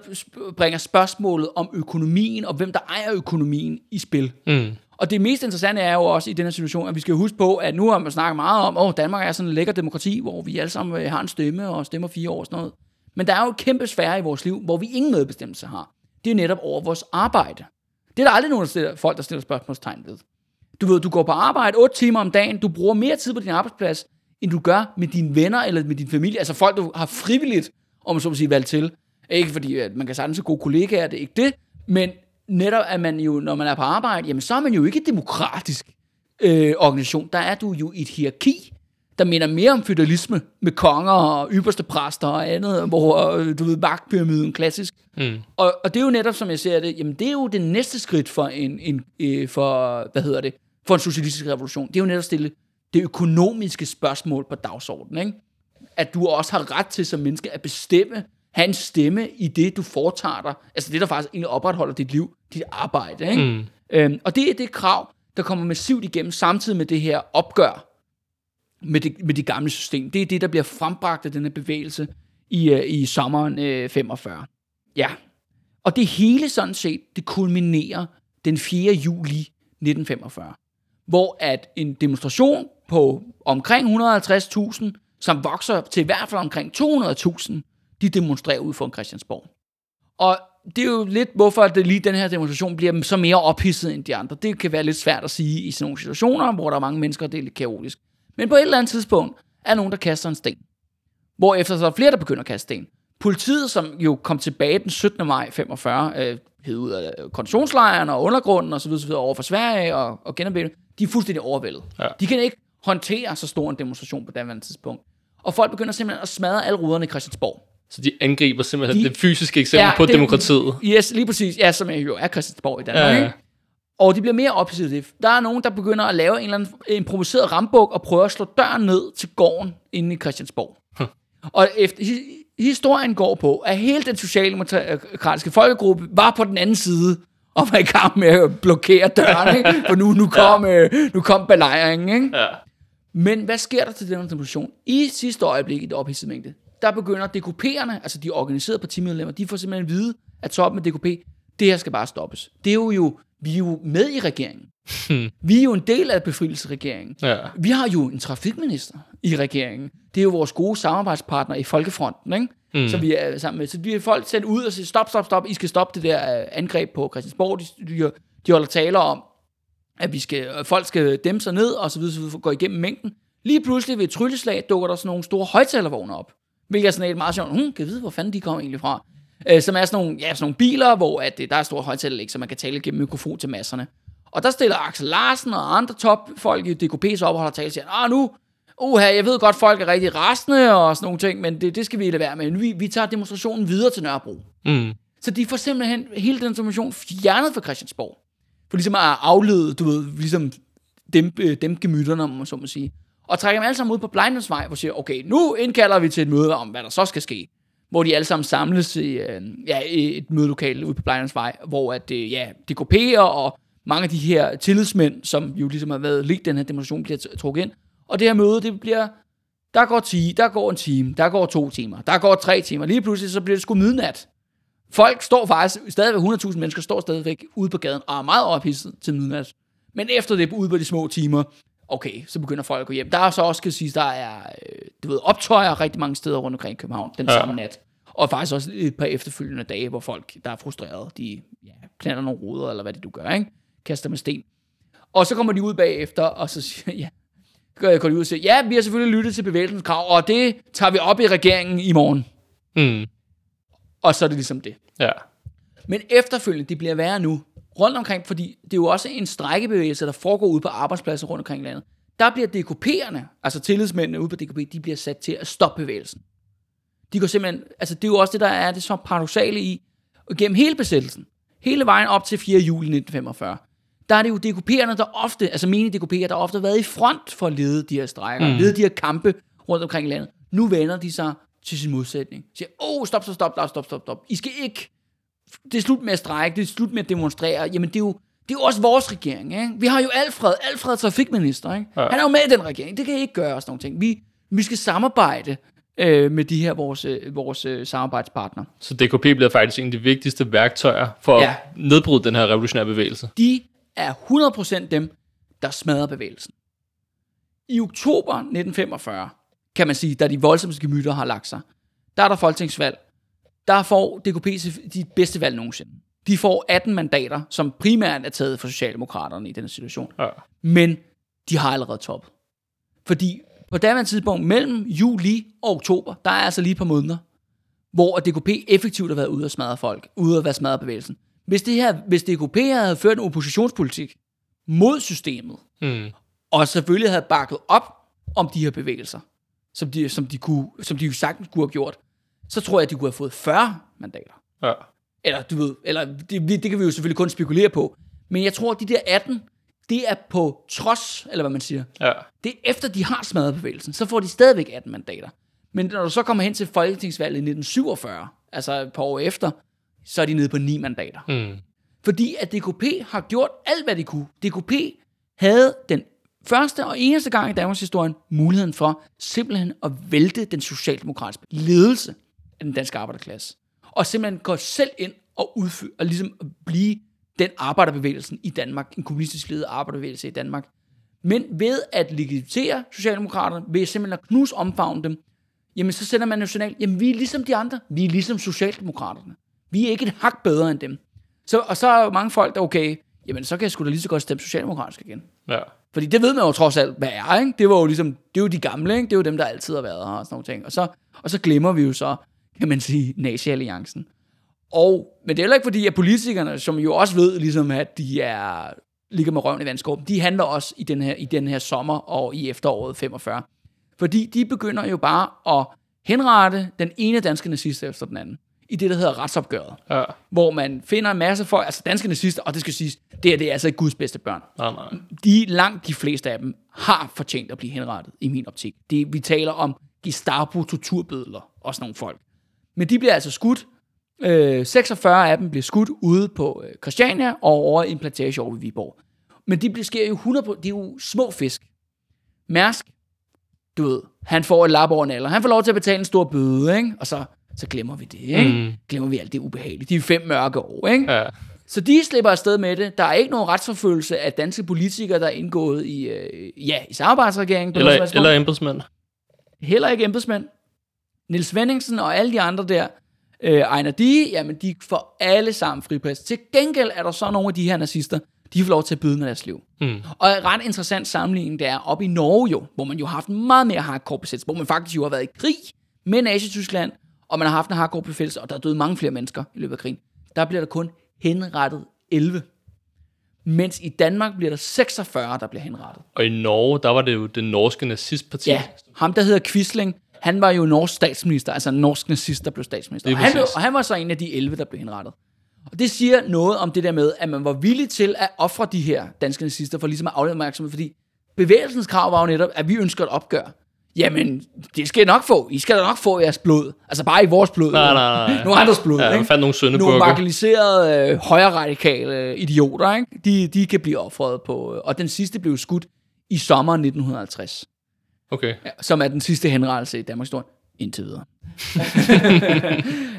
bringer spørgsmålet om økonomien, og hvem der ejer økonomien i spil. Mm. Og det mest interessante er jo også i den her situation, at vi skal huske på, at nu har man snakket meget om, at Danmark er sådan en lækker demokrati, hvor vi alle sammen øh, har en stemme og stemmer fire år og sådan noget. Men der er jo et kæmpe sfære i vores liv, hvor vi ingen medbestemmelse har. Det er netop over vores arbejde. Det er der aldrig nogen der stiller, folk, der stiller spørgsmålstegn ved. Du ved, du går på arbejde 8 timer om dagen, du bruger mere tid på din arbejdsplads, end du gør med dine venner eller med din familie. Altså folk, du har frivilligt, om man så må sige, valgt til. Ikke fordi, at man kan sagtens have gode kollegaer, det er ikke det, men netop, at man jo, når man er på arbejde, jamen så er man jo ikke demokratisk øh, organisation. Der er du jo i et hierarki, der minder mere om feudalisme med konger og ypperste præster og andet, hvor øh, du ved, magtpyramiden klassisk. Mm. Og, og det er jo netop, som jeg ser det, jamen det er jo det næste skridt for en, en øh, for, hvad hedder det, for en socialistisk revolution. Det er jo netop stille det økonomiske spørgsmål på dagsordenen, ikke? At du også har ret til som menneske at bestemme, have en stemme i det, du foretager dig. Altså det, der faktisk egentlig opretholder dit liv, dit arbejde, ikke? Mm. Øhm, og det er det krav, der kommer massivt igennem, samtidig med det her opgør med det, med det gamle system. Det er det, der bliver frembragt af denne bevægelse i, øh, i sommeren øh, 45. Ja. Og det hele sådan set, det kulminerer den 4. juli 1945, hvor at en demonstration på omkring 150.000, som vokser til i hvert fald omkring 200.000, de demonstrerer ud for Christiansborg. Og det er jo lidt, hvorfor det lige den her demonstration bliver så mere ophidset end de andre. Det kan være lidt svært at sige i sådan nogle situationer, hvor der er mange mennesker, og det er lidt kaotisk. Men på et eller andet tidspunkt er nogen, der kaster en sten. Hvorefter så er flere, der begynder at kaste sten. Politiet, som jo kom tilbage den 17. maj 45, øh, hed ud af konditionslejren og undergrunden og så videre, over for Sverige og, og genopbygget, de er fuldstændig overvældet. Ja. De kan ikke håndtere så stor en demonstration på det tidspunkt. Og folk begynder simpelthen at smadre alle ruderne i Christiansborg. Så de angriber simpelthen De- de, det fysiske eksempel ja, på det- demokratiet. Yes, lige præcis. Ja, som jo er Christiansborg i Danmark. Ja. Og de bliver mere det. Der er nogen, der begynder at lave en eller anden improviseret rambuk og prøver at slå døren ned til gården inde i Christiansborg. og efter, hi- historien går på, at hele den socialdemokratiske folkegruppe var på den anden side og var i gang med at blokere døren, ikke? for nu, nu, kom, ja. nu kom belejringen. Ikke? Ja. Men hvad sker der til den demonstration? I sidste øjeblik i det ophidsede mængde, der begynder DKP'erne, altså de organiserede partimedlemmer, de får simpelthen at vide, at toppen af DKP, det her skal bare stoppes. Det er jo, jo vi er jo med i regeringen. Vi er jo en del af befrielsesregeringen. Ja. Vi har jo en trafikminister i regeringen. Det er jo vores gode samarbejdspartner i Folkefronten, ikke? Mm. Så vi er sammen med. Så vi er folk sendt ud og siger, stop, stop, stop, I skal stoppe det der øh, angreb på Christiansborg. De, de, de holder taler om, at vi skal, at folk skal dæmpe sig ned, og så videre, så videre, for at gå igennem mængden. Lige pludselig ved et trylleslag dukker der sådan nogle store højtalervogne op. Hvilket er sådan et meget sjovt, hmm, kan vide, hvor fanden de kommer egentlig fra? Øh, som er sådan nogle, ja, sådan nogle biler, hvor at, øh, der er store højtalerlæg, så man kan tale gennem mikrofon til masserne. Og der stiller Axel Larsen og andre topfolk i DKP så op og holder tale og siger, ah, nu uha, jeg ved godt, folk er rigtig rasende og sådan nogle ting, men det, det skal vi lade være med. Vi, vi tager demonstrationen videre til Nørrebro. Mm. Så de får simpelthen hele den information fjernet fra Christiansborg. For ligesom at aflede, du ved, ligesom dæmpe, dæmpe gemytterne, om man så må sige. Og trækker dem alle sammen ud på Blindensvej, hvor siger, okay, nu indkalder vi til et møde om, hvad der så skal ske. Hvor de alle sammen samles i, øh, ja, i et mødelokale ude på Blindensvej, hvor at, øh, ja, DKP'er og mange af de her tillidsmænd, som jo ligesom har været lidt den her demonstration, bliver trukket ind. Og det her møde, det bliver, der går, 10, der går en time, der går to timer, der går tre timer. Lige pludselig, så bliver det sgu midnat. Folk står faktisk, stadigvæk 100.000 mennesker står stadigvæk ude på gaden og er meget ophidset til midnat. Men efter det, ude på de små timer, okay, så begynder folk at gå hjem. Der er så også, skal sige, der er, øh, du ved, optøjer rigtig mange steder rundt omkring i København den Ja. samme nat. Og faktisk også et par efterfølgende dage, hvor folk, der er frustrerede, de ja, planter nogle ruder, eller hvad det du gør, ikke? Kaster med sten. Og så kommer de ud bagefter, og så siger ja, går de ud og siger, ja, vi har selvfølgelig lyttet til bevægelsens krav, og det tager vi op i regeringen i morgen. Mm. Og så er det ligesom det. Ja. Men efterfølgende, det bliver værre nu, rundt omkring, fordi det er jo også en strækkebevægelse, der foregår ude på arbejdspladser rundt omkring i landet. Der bliver DKP'erne, altså tillidsmændene ude på DKP, de bliver sat til at stoppe bevægelsen. De går simpelthen, altså det er jo også det, der er det så paradoxale i, og gennem hele besættelsen, hele vejen op til 4. juli 1945, der er det jo DKP'erne, der ofte, altså mine DKP'er, der ofte har været i front for at lede de her strækker, mm. lede de her kampe rundt omkring i landet. Nu vender de sig til sin modsætning. Siger, åh, oh, stop, stop, stop, stop, stop, stop, stop. I skal ikke det er slut med at strække, det er slut med at demonstrere. Jamen, det er jo, det er jo også vores regering, ikke? Vi har jo Alfred, Alfred er trafikminister, ikke? Ja. Han er jo med i den regering. Det kan I ikke gøre og sådan nogle ting. Vi, vi skal samarbejde øh, med de her vores, øh, vores øh, samarbejdspartnere. Så DKP bliver faktisk en af de vigtigste værktøjer for Ja. at nedbryde den her revolutionære bevægelse. De er 100% dem, der smadrer bevægelsen. I oktober 1945, kan man sige, da de voldsomste gemytter har lagt sig, der er der folketingsvalg. Der får DKP de bedste valg nogensinde. De får 18 mandater, som primært er taget fra Socialdemokraterne i denne situation. Ja. Men de har allerede toppet. Fordi på daværende tidspunkt, mellem juli og oktober, der er altså lige et par måneder, hvor DKP effektivt har været ude at smadre folk, ude at være smadre bevægelsen. Hvis, det her, hvis DKP havde ført en oppositionspolitik mod systemet, Mm. og selvfølgelig havde bakket op om de her bevægelser, som de, som de, kunne, som de jo sagtens kunne have gjort, så tror jeg, at de kunne have fået 40 mandater. Ja. Eller du ved, eller det, det kan vi jo selvfølgelig kun spekulere på. Men jeg tror, at de der 18, det er på trods, eller hvad man siger. Ja. Det er efter, de har smadret bevægelsen, så får de stadigvæk 18 mandater. Men når du så kommer hen til folketingsvalget i 1947, altså et par år efter, så er de nede på 9 mandater. Mm. Fordi at DKP har gjort alt, hvad de kunne. DKP havde den første og eneste gang i Danmarks historie muligheden for simpelthen at vælte den socialdemokratiske ledelse af den danske arbejderklasse. Og simpelthen gå selv ind og udføre, og ligesom at blive den arbejderbevægelsen i Danmark, en kommunistisk ledet arbejderbevægelse i Danmark. Men ved at legitimere Socialdemokraterne, ved simpelthen at knuse omfavne dem, jamen så sender man nationalt, jamen vi er ligesom de andre, vi er ligesom Socialdemokraterne. Vi er ikke et hak bedre end dem. Så, og så er jo mange folk, der okay, jamen så kan jeg sgu da lige så godt stemme socialdemokratisk igen. Ja. Fordi det ved man jo trods alt, hvad er, ikke? Det var jo ligesom, det er jo de gamle, ikke? Det er jo dem, der altid har været her og sådan nogle ting. Og så, og så glemmer vi jo så, kan man sige, nazi-alliancen. Og, men det er heller ikke fordi, at politikerne, som jo også ved, ligesom at de er, ligger med røven i vandskåben, de handler også i den, her, i den her sommer og i efteråret 45. Fordi de begynder jo bare at henrette den ene danske nazist efter den anden. I det, der hedder retsopgøret. Ja. Hvor man finder en masse folk, altså danske nazister, og det skal siges, det, her, det er altså ikke Guds bedste børn Nej, nej. de langt de fleste af dem har fortjent at blive henrettet, i min optik. Det, vi taler om Gestapo, torturbødler og sådan nogle folk. Men de bliver altså skudt. Øh, 46 af dem bliver skudt ude på øh, Christiania og over i en plantage over ved Viborg. Men de bliver, sker jo 100 på, det er jo små fisk. Mærsk, du ved, han får et lap over en alder. Han får lov til at betale en stor bøde, ikke? Og så, så glemmer vi det, ikke? Mm. Glemmer vi alt det ubehagelige. De er fem mørke år, ikke? Ja. Så de slipper afsted med det. Der er ikke nogen retsforfølgelse af danske politikere, der er indgået i, øh, ja, i samarbejdsregeringen. Eller, eller embedsmænd. Heller ikke embedsmænd. Niels Venningsen og alle de andre der, øh, Ejner de, jamen de får alle sammen friplads. Til gengæld er der så nogle af de her nazister, de får lov til at byde med deres liv. Mm. Og en ret interessant sammenligning, det er op i Norge jo, hvor man jo har haft en meget mere hardcore besættelse, hvor man faktisk jo har været i krig med Nazi-Tyskland, og man har haft en hardcore besættelse, og der er døde mange flere mennesker i løbet af krigen. Der bliver der kun henrettet 11. mens i Danmark bliver der 46, der bliver henrettet. Og i Norge, der var det jo det norske nazistparti. Ja, ham der hedder Quisling, han var jo norsk statsminister, altså en norsk nazist, der blev statsminister. Og han, blev, og han var så en af de 11, der blev henrettet. Og det siger noget om det der med, at man var villig til at ofre de her danske nazister for ligesom at aflede opmærksomhed, fordi bevægelsens krav var jo netop, at vi ønsker et opgør. Jamen, det skal I nok få. I skal da nok få jeres blod. Altså bare i vores blod. Nej, nej, nej. Nogle andres blod. Ja, ikke? fandt nogle nogle søndebukke. marginaliserede, øh, højre radikale idioter, ikke? De, de kan blive offret på. øh, Og den sidste blev skudt i sommeren 1950, Okay. som er den sidste henrettelse i Danmarks historie. Indtil videre.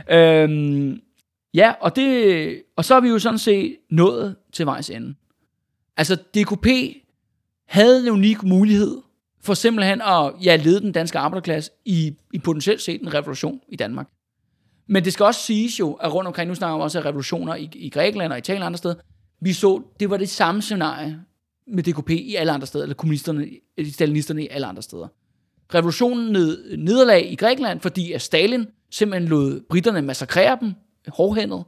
øhm, ja, og, det, og så er vi jo sådan set nået til vejs ende. Altså, DKP havde en unik mulighed for simpelthen at ja, lede den danske arbejderklasse i, i potentielt set en revolution i Danmark. Men det skal også siges jo, at rundt omkring, nu snakker vi også af revolutioner i, i Grækenland og Italien og andre steder, vi så, det var det samme scenarie med DKP i alle andre steder, eller kommunisterne, stalinisterne i alle andre steder. Revolutionen ned, nederlag i Grækenland, fordi at Stalin simpelthen lod britterne massakrere dem hårdhændet.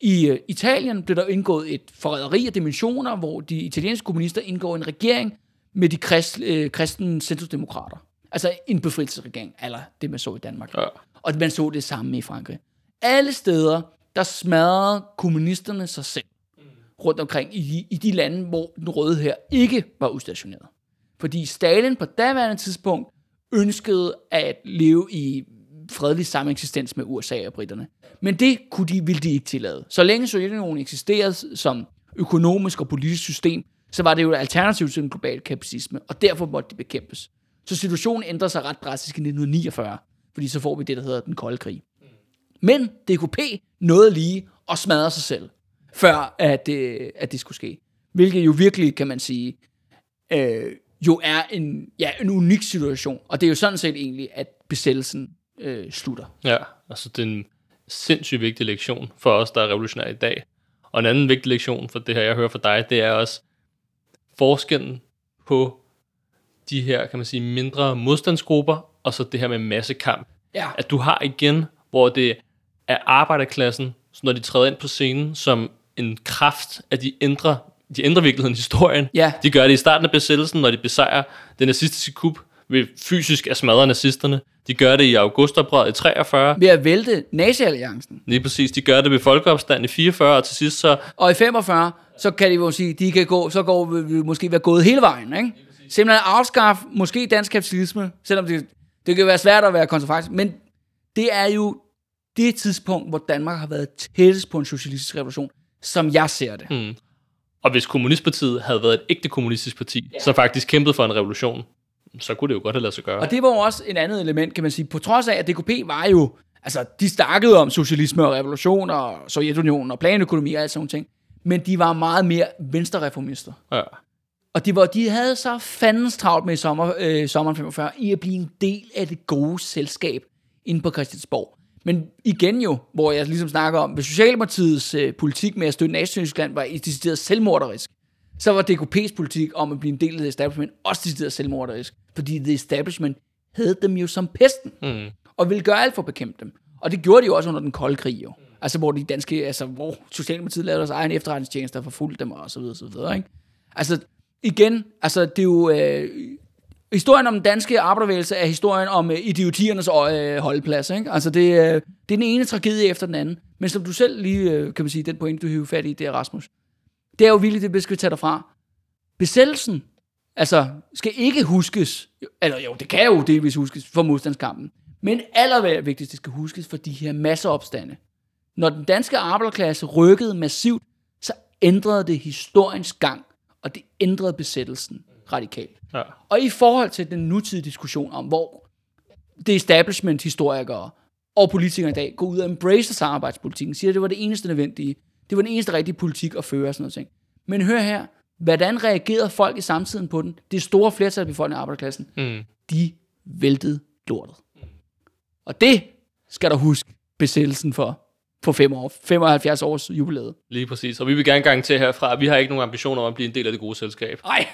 I uh, Italien blev der indgået et forræderi af dimensioner, hvor de italienske kommunister indgår en regering med de krist, øh, kristne centrumdemokrater. Altså en befrielsesregering, eller det man så i Danmark. Ja. Og man så det samme i Frankrig. Alle steder, der smadrede kommunisterne sig selv rundt omkring i i de lande, hvor den røde her ikke var udstationeret. Fordi Stalin på daværende tidspunkt ønskede at leve i fredelig sameksistens med USA og britterne. Men det kunne de, ville de ikke tillade. Så længe Sovjetunionen eksisterede som økonomisk og politisk system, så var det jo et alternativ til den globale kapitalisme, og derfor måtte de bekæmpes. Så situationen ændrer sig ret drastisk i 1949, fordi så får vi det, der hedder den kolde krig. Men DKP nåede lige og smadre sig selv, før at, øh, at det skulle ske. Hvilket jo virkelig, kan man sige, øh, jo er en, ja, en unik situation. Og det er jo sådan set egentlig, at besættelsen øh, slutter. Ja, altså det er en sindssygt vigtig lektion for os, der er revolutionære i dag. Og en anden vigtig lektion for det her, jeg hører fra dig, det er også forskellen på de her, kan man sige, mindre modstandsgrupper, og så det her med massekamp. Ja. At du har igen, hvor det er arbejderklassen, så når de træder ind på scenen som en kraft, at de ændrer, de ændrer virkeligheden historien. Ja. De gør det i starten af besættelsen, når de besejrer det nazistiske kup ved fysisk at smadre nazisterne. De gør det i augustoprøret i 43. Ved at vælte nazi-alliancen. Lige præcis. De gør det ved folkeopstand i 44, og til sidst så... Og i 45, så kan de jo sige, de kan gå, så går vi, vi måske være gået hele vejen, ikke? Simpelthen afskaffe måske dansk kapitalisme, selvom det, det kan være svært at være kontrafaktisk, men det er jo det tidspunkt, hvor Danmark har været tættest på en socialistisk revolution, som jeg ser det. Mm. Og hvis Kommunistpartiet havde været et ægte kommunistisk parti, ja. som faktisk kæmpede for en revolution, så kunne det jo godt have ladet sig gøre. Og det var jo også et andet element, kan man sige. På trods af, at DKP var jo... Altså, de snakkede om socialisme og revolution og Sovjetunionen og planøkonomi og alt sådan ting. Men de var meget mere venstrereformister. Ja. Og de, var, de havde så fandens travlt med i sommer, øh, sommeren 45 i at blive en del af det gode selskab inde på Christiansborg. Men igen jo, hvor jeg ligesom snakker om, hvis Socialdemokratiets øh, politik med at støtte Nationaltyskland var i decideret selvmorderisk, så var DKP's politik om at blive en del af det establishment også decideret selvmorderisk. Fordi det establishment havde dem jo som pesten, Mm. og ville gøre alt for at bekæmpe dem. Og det gjorde de jo også under den kolde krig jo. Altså hvor de danske, altså hvor Socialdemokratiet lavede deres egen efterretningstjeneste og forfulgte dem og så videre, så videre, ikke? Altså igen, altså det er jo, øh, historien om den danske arbejdervægelse er historien om øh, idiotiernes øh, holdeplads, ikke? Altså det, øh, det er den ene tragedie efter den anden. Men som du selv lige, øh, kan man sige, den point, du hiver fat i, det er Rasmus. Det er jo virkelig det, skal vi tage derfra. Besættelsen, altså, skal ikke huskes, eller jo, det kan jo delvis huskes for modstandskampen, men allervigtigst, det skal huskes for de her masseopstande. Når den danske arbejderklasse rykkede massivt, så ændrede det historiens gang, og det ændrede besættelsen radikalt. Ja. Og i forhold til den nutidige diskussion om, hvor det establishment-historikere og politikere i dag går ud og embracer samarbejdspolitikken, siger, at det var det eneste nødvendige. Det var den eneste rigtige politik at føre og sådan noget ting. Men hør her, hvordan reagerede folk i samtiden på den? Det store flertal af befolkningen af arbejderklassen, Mm. de væltede lortet. Og det skal der huske besættelsen for, for fem år, 75 års jubilæet. Lige præcis. Og vi vil gerne garantere herfra, at vi har ikke nogen ambitioner om at blive en del af det gode selskab. Nej.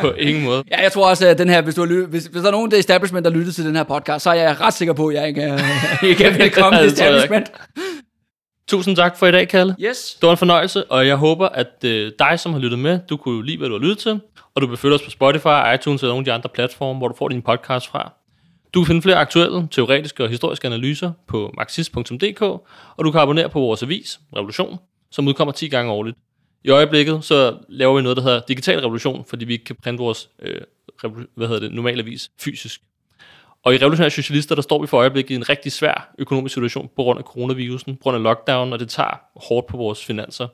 På ingen måde. Ja, jeg tror også, at den her, hvis, du har hvis, hvis der er nogen af det establishment, der lytter til den her podcast, så er jeg ret sikker på, at jeg ikke er, ikke er velkommen i establishment. Tusind tak for i dag, Kalle. Yes. Det var en fornøjelse, og jeg håber, at øh, dig, som har lyttet med, du kunne lide, hvad du har lyttet til, og du vil følge os på Spotify, iTunes eller nogle af de andre platforme, hvor du får din podcast fra. Du kan finde flere aktuelle, teoretiske og historiske analyser på marxist.dk, og du kan abonnere på vores avis, Revolution, som udkommer 10 gange årligt. I øjeblikket så laver vi noget, der hedder Digital Revolution, fordi vi ikke kan printe vores øh, hvad hedder det, normale avis fysisk. Og i Revolutionære Socialister, der står vi for øjeblikket i en rigtig svær økonomisk situation på grund af coronavirusen, på grund af lockdown, og det tager hårdt på vores finanser.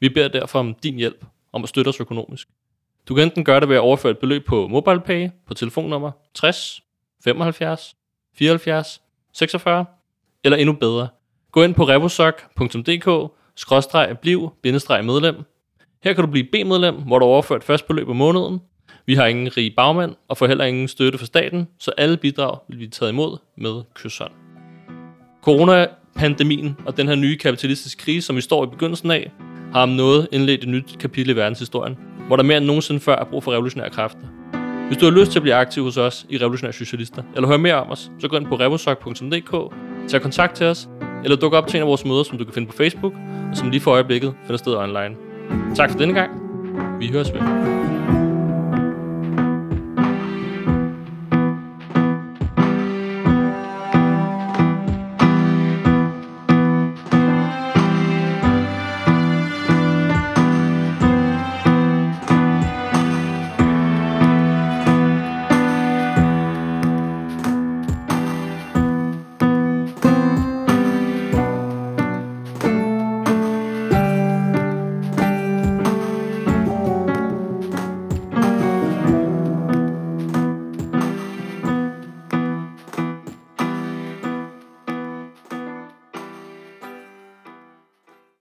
Vi beder derfor om din hjælp, om at støtte os økonomisk. Du kan enten gøre det ved at overføre et beløb på MobilePay på telefonnummer 60 75 74 46, eller endnu bedre. Gå ind på revosok.dk, skråstreg bliv, bindestreg medlem. Her kan du blive B-medlem, hvor du overfører et først beløb om måneden, vi har ingen rig bagmand og får heller ingen støtte fra staten, så alle bidrag vil blive taget imod med kysshånd. Corona-pandemien og den her nye kapitalistiske krise, som vi står i begyndelsen af, har om noget indledt et nyt kapitel i verdenshistorien, hvor der mere end nogensinde før er brug for revolutionære kræfter. Hvis du har lyst til at blive aktiv hos os i Revolutionære Socialister, eller høre mere om os, så gå ind på revosok.dk, tag kontakt til os, eller duk op til en af vores møder, som du kan finde på Facebook, og som lige for øjeblikket finder sted online. Tak for denne gang. Vi høres ved.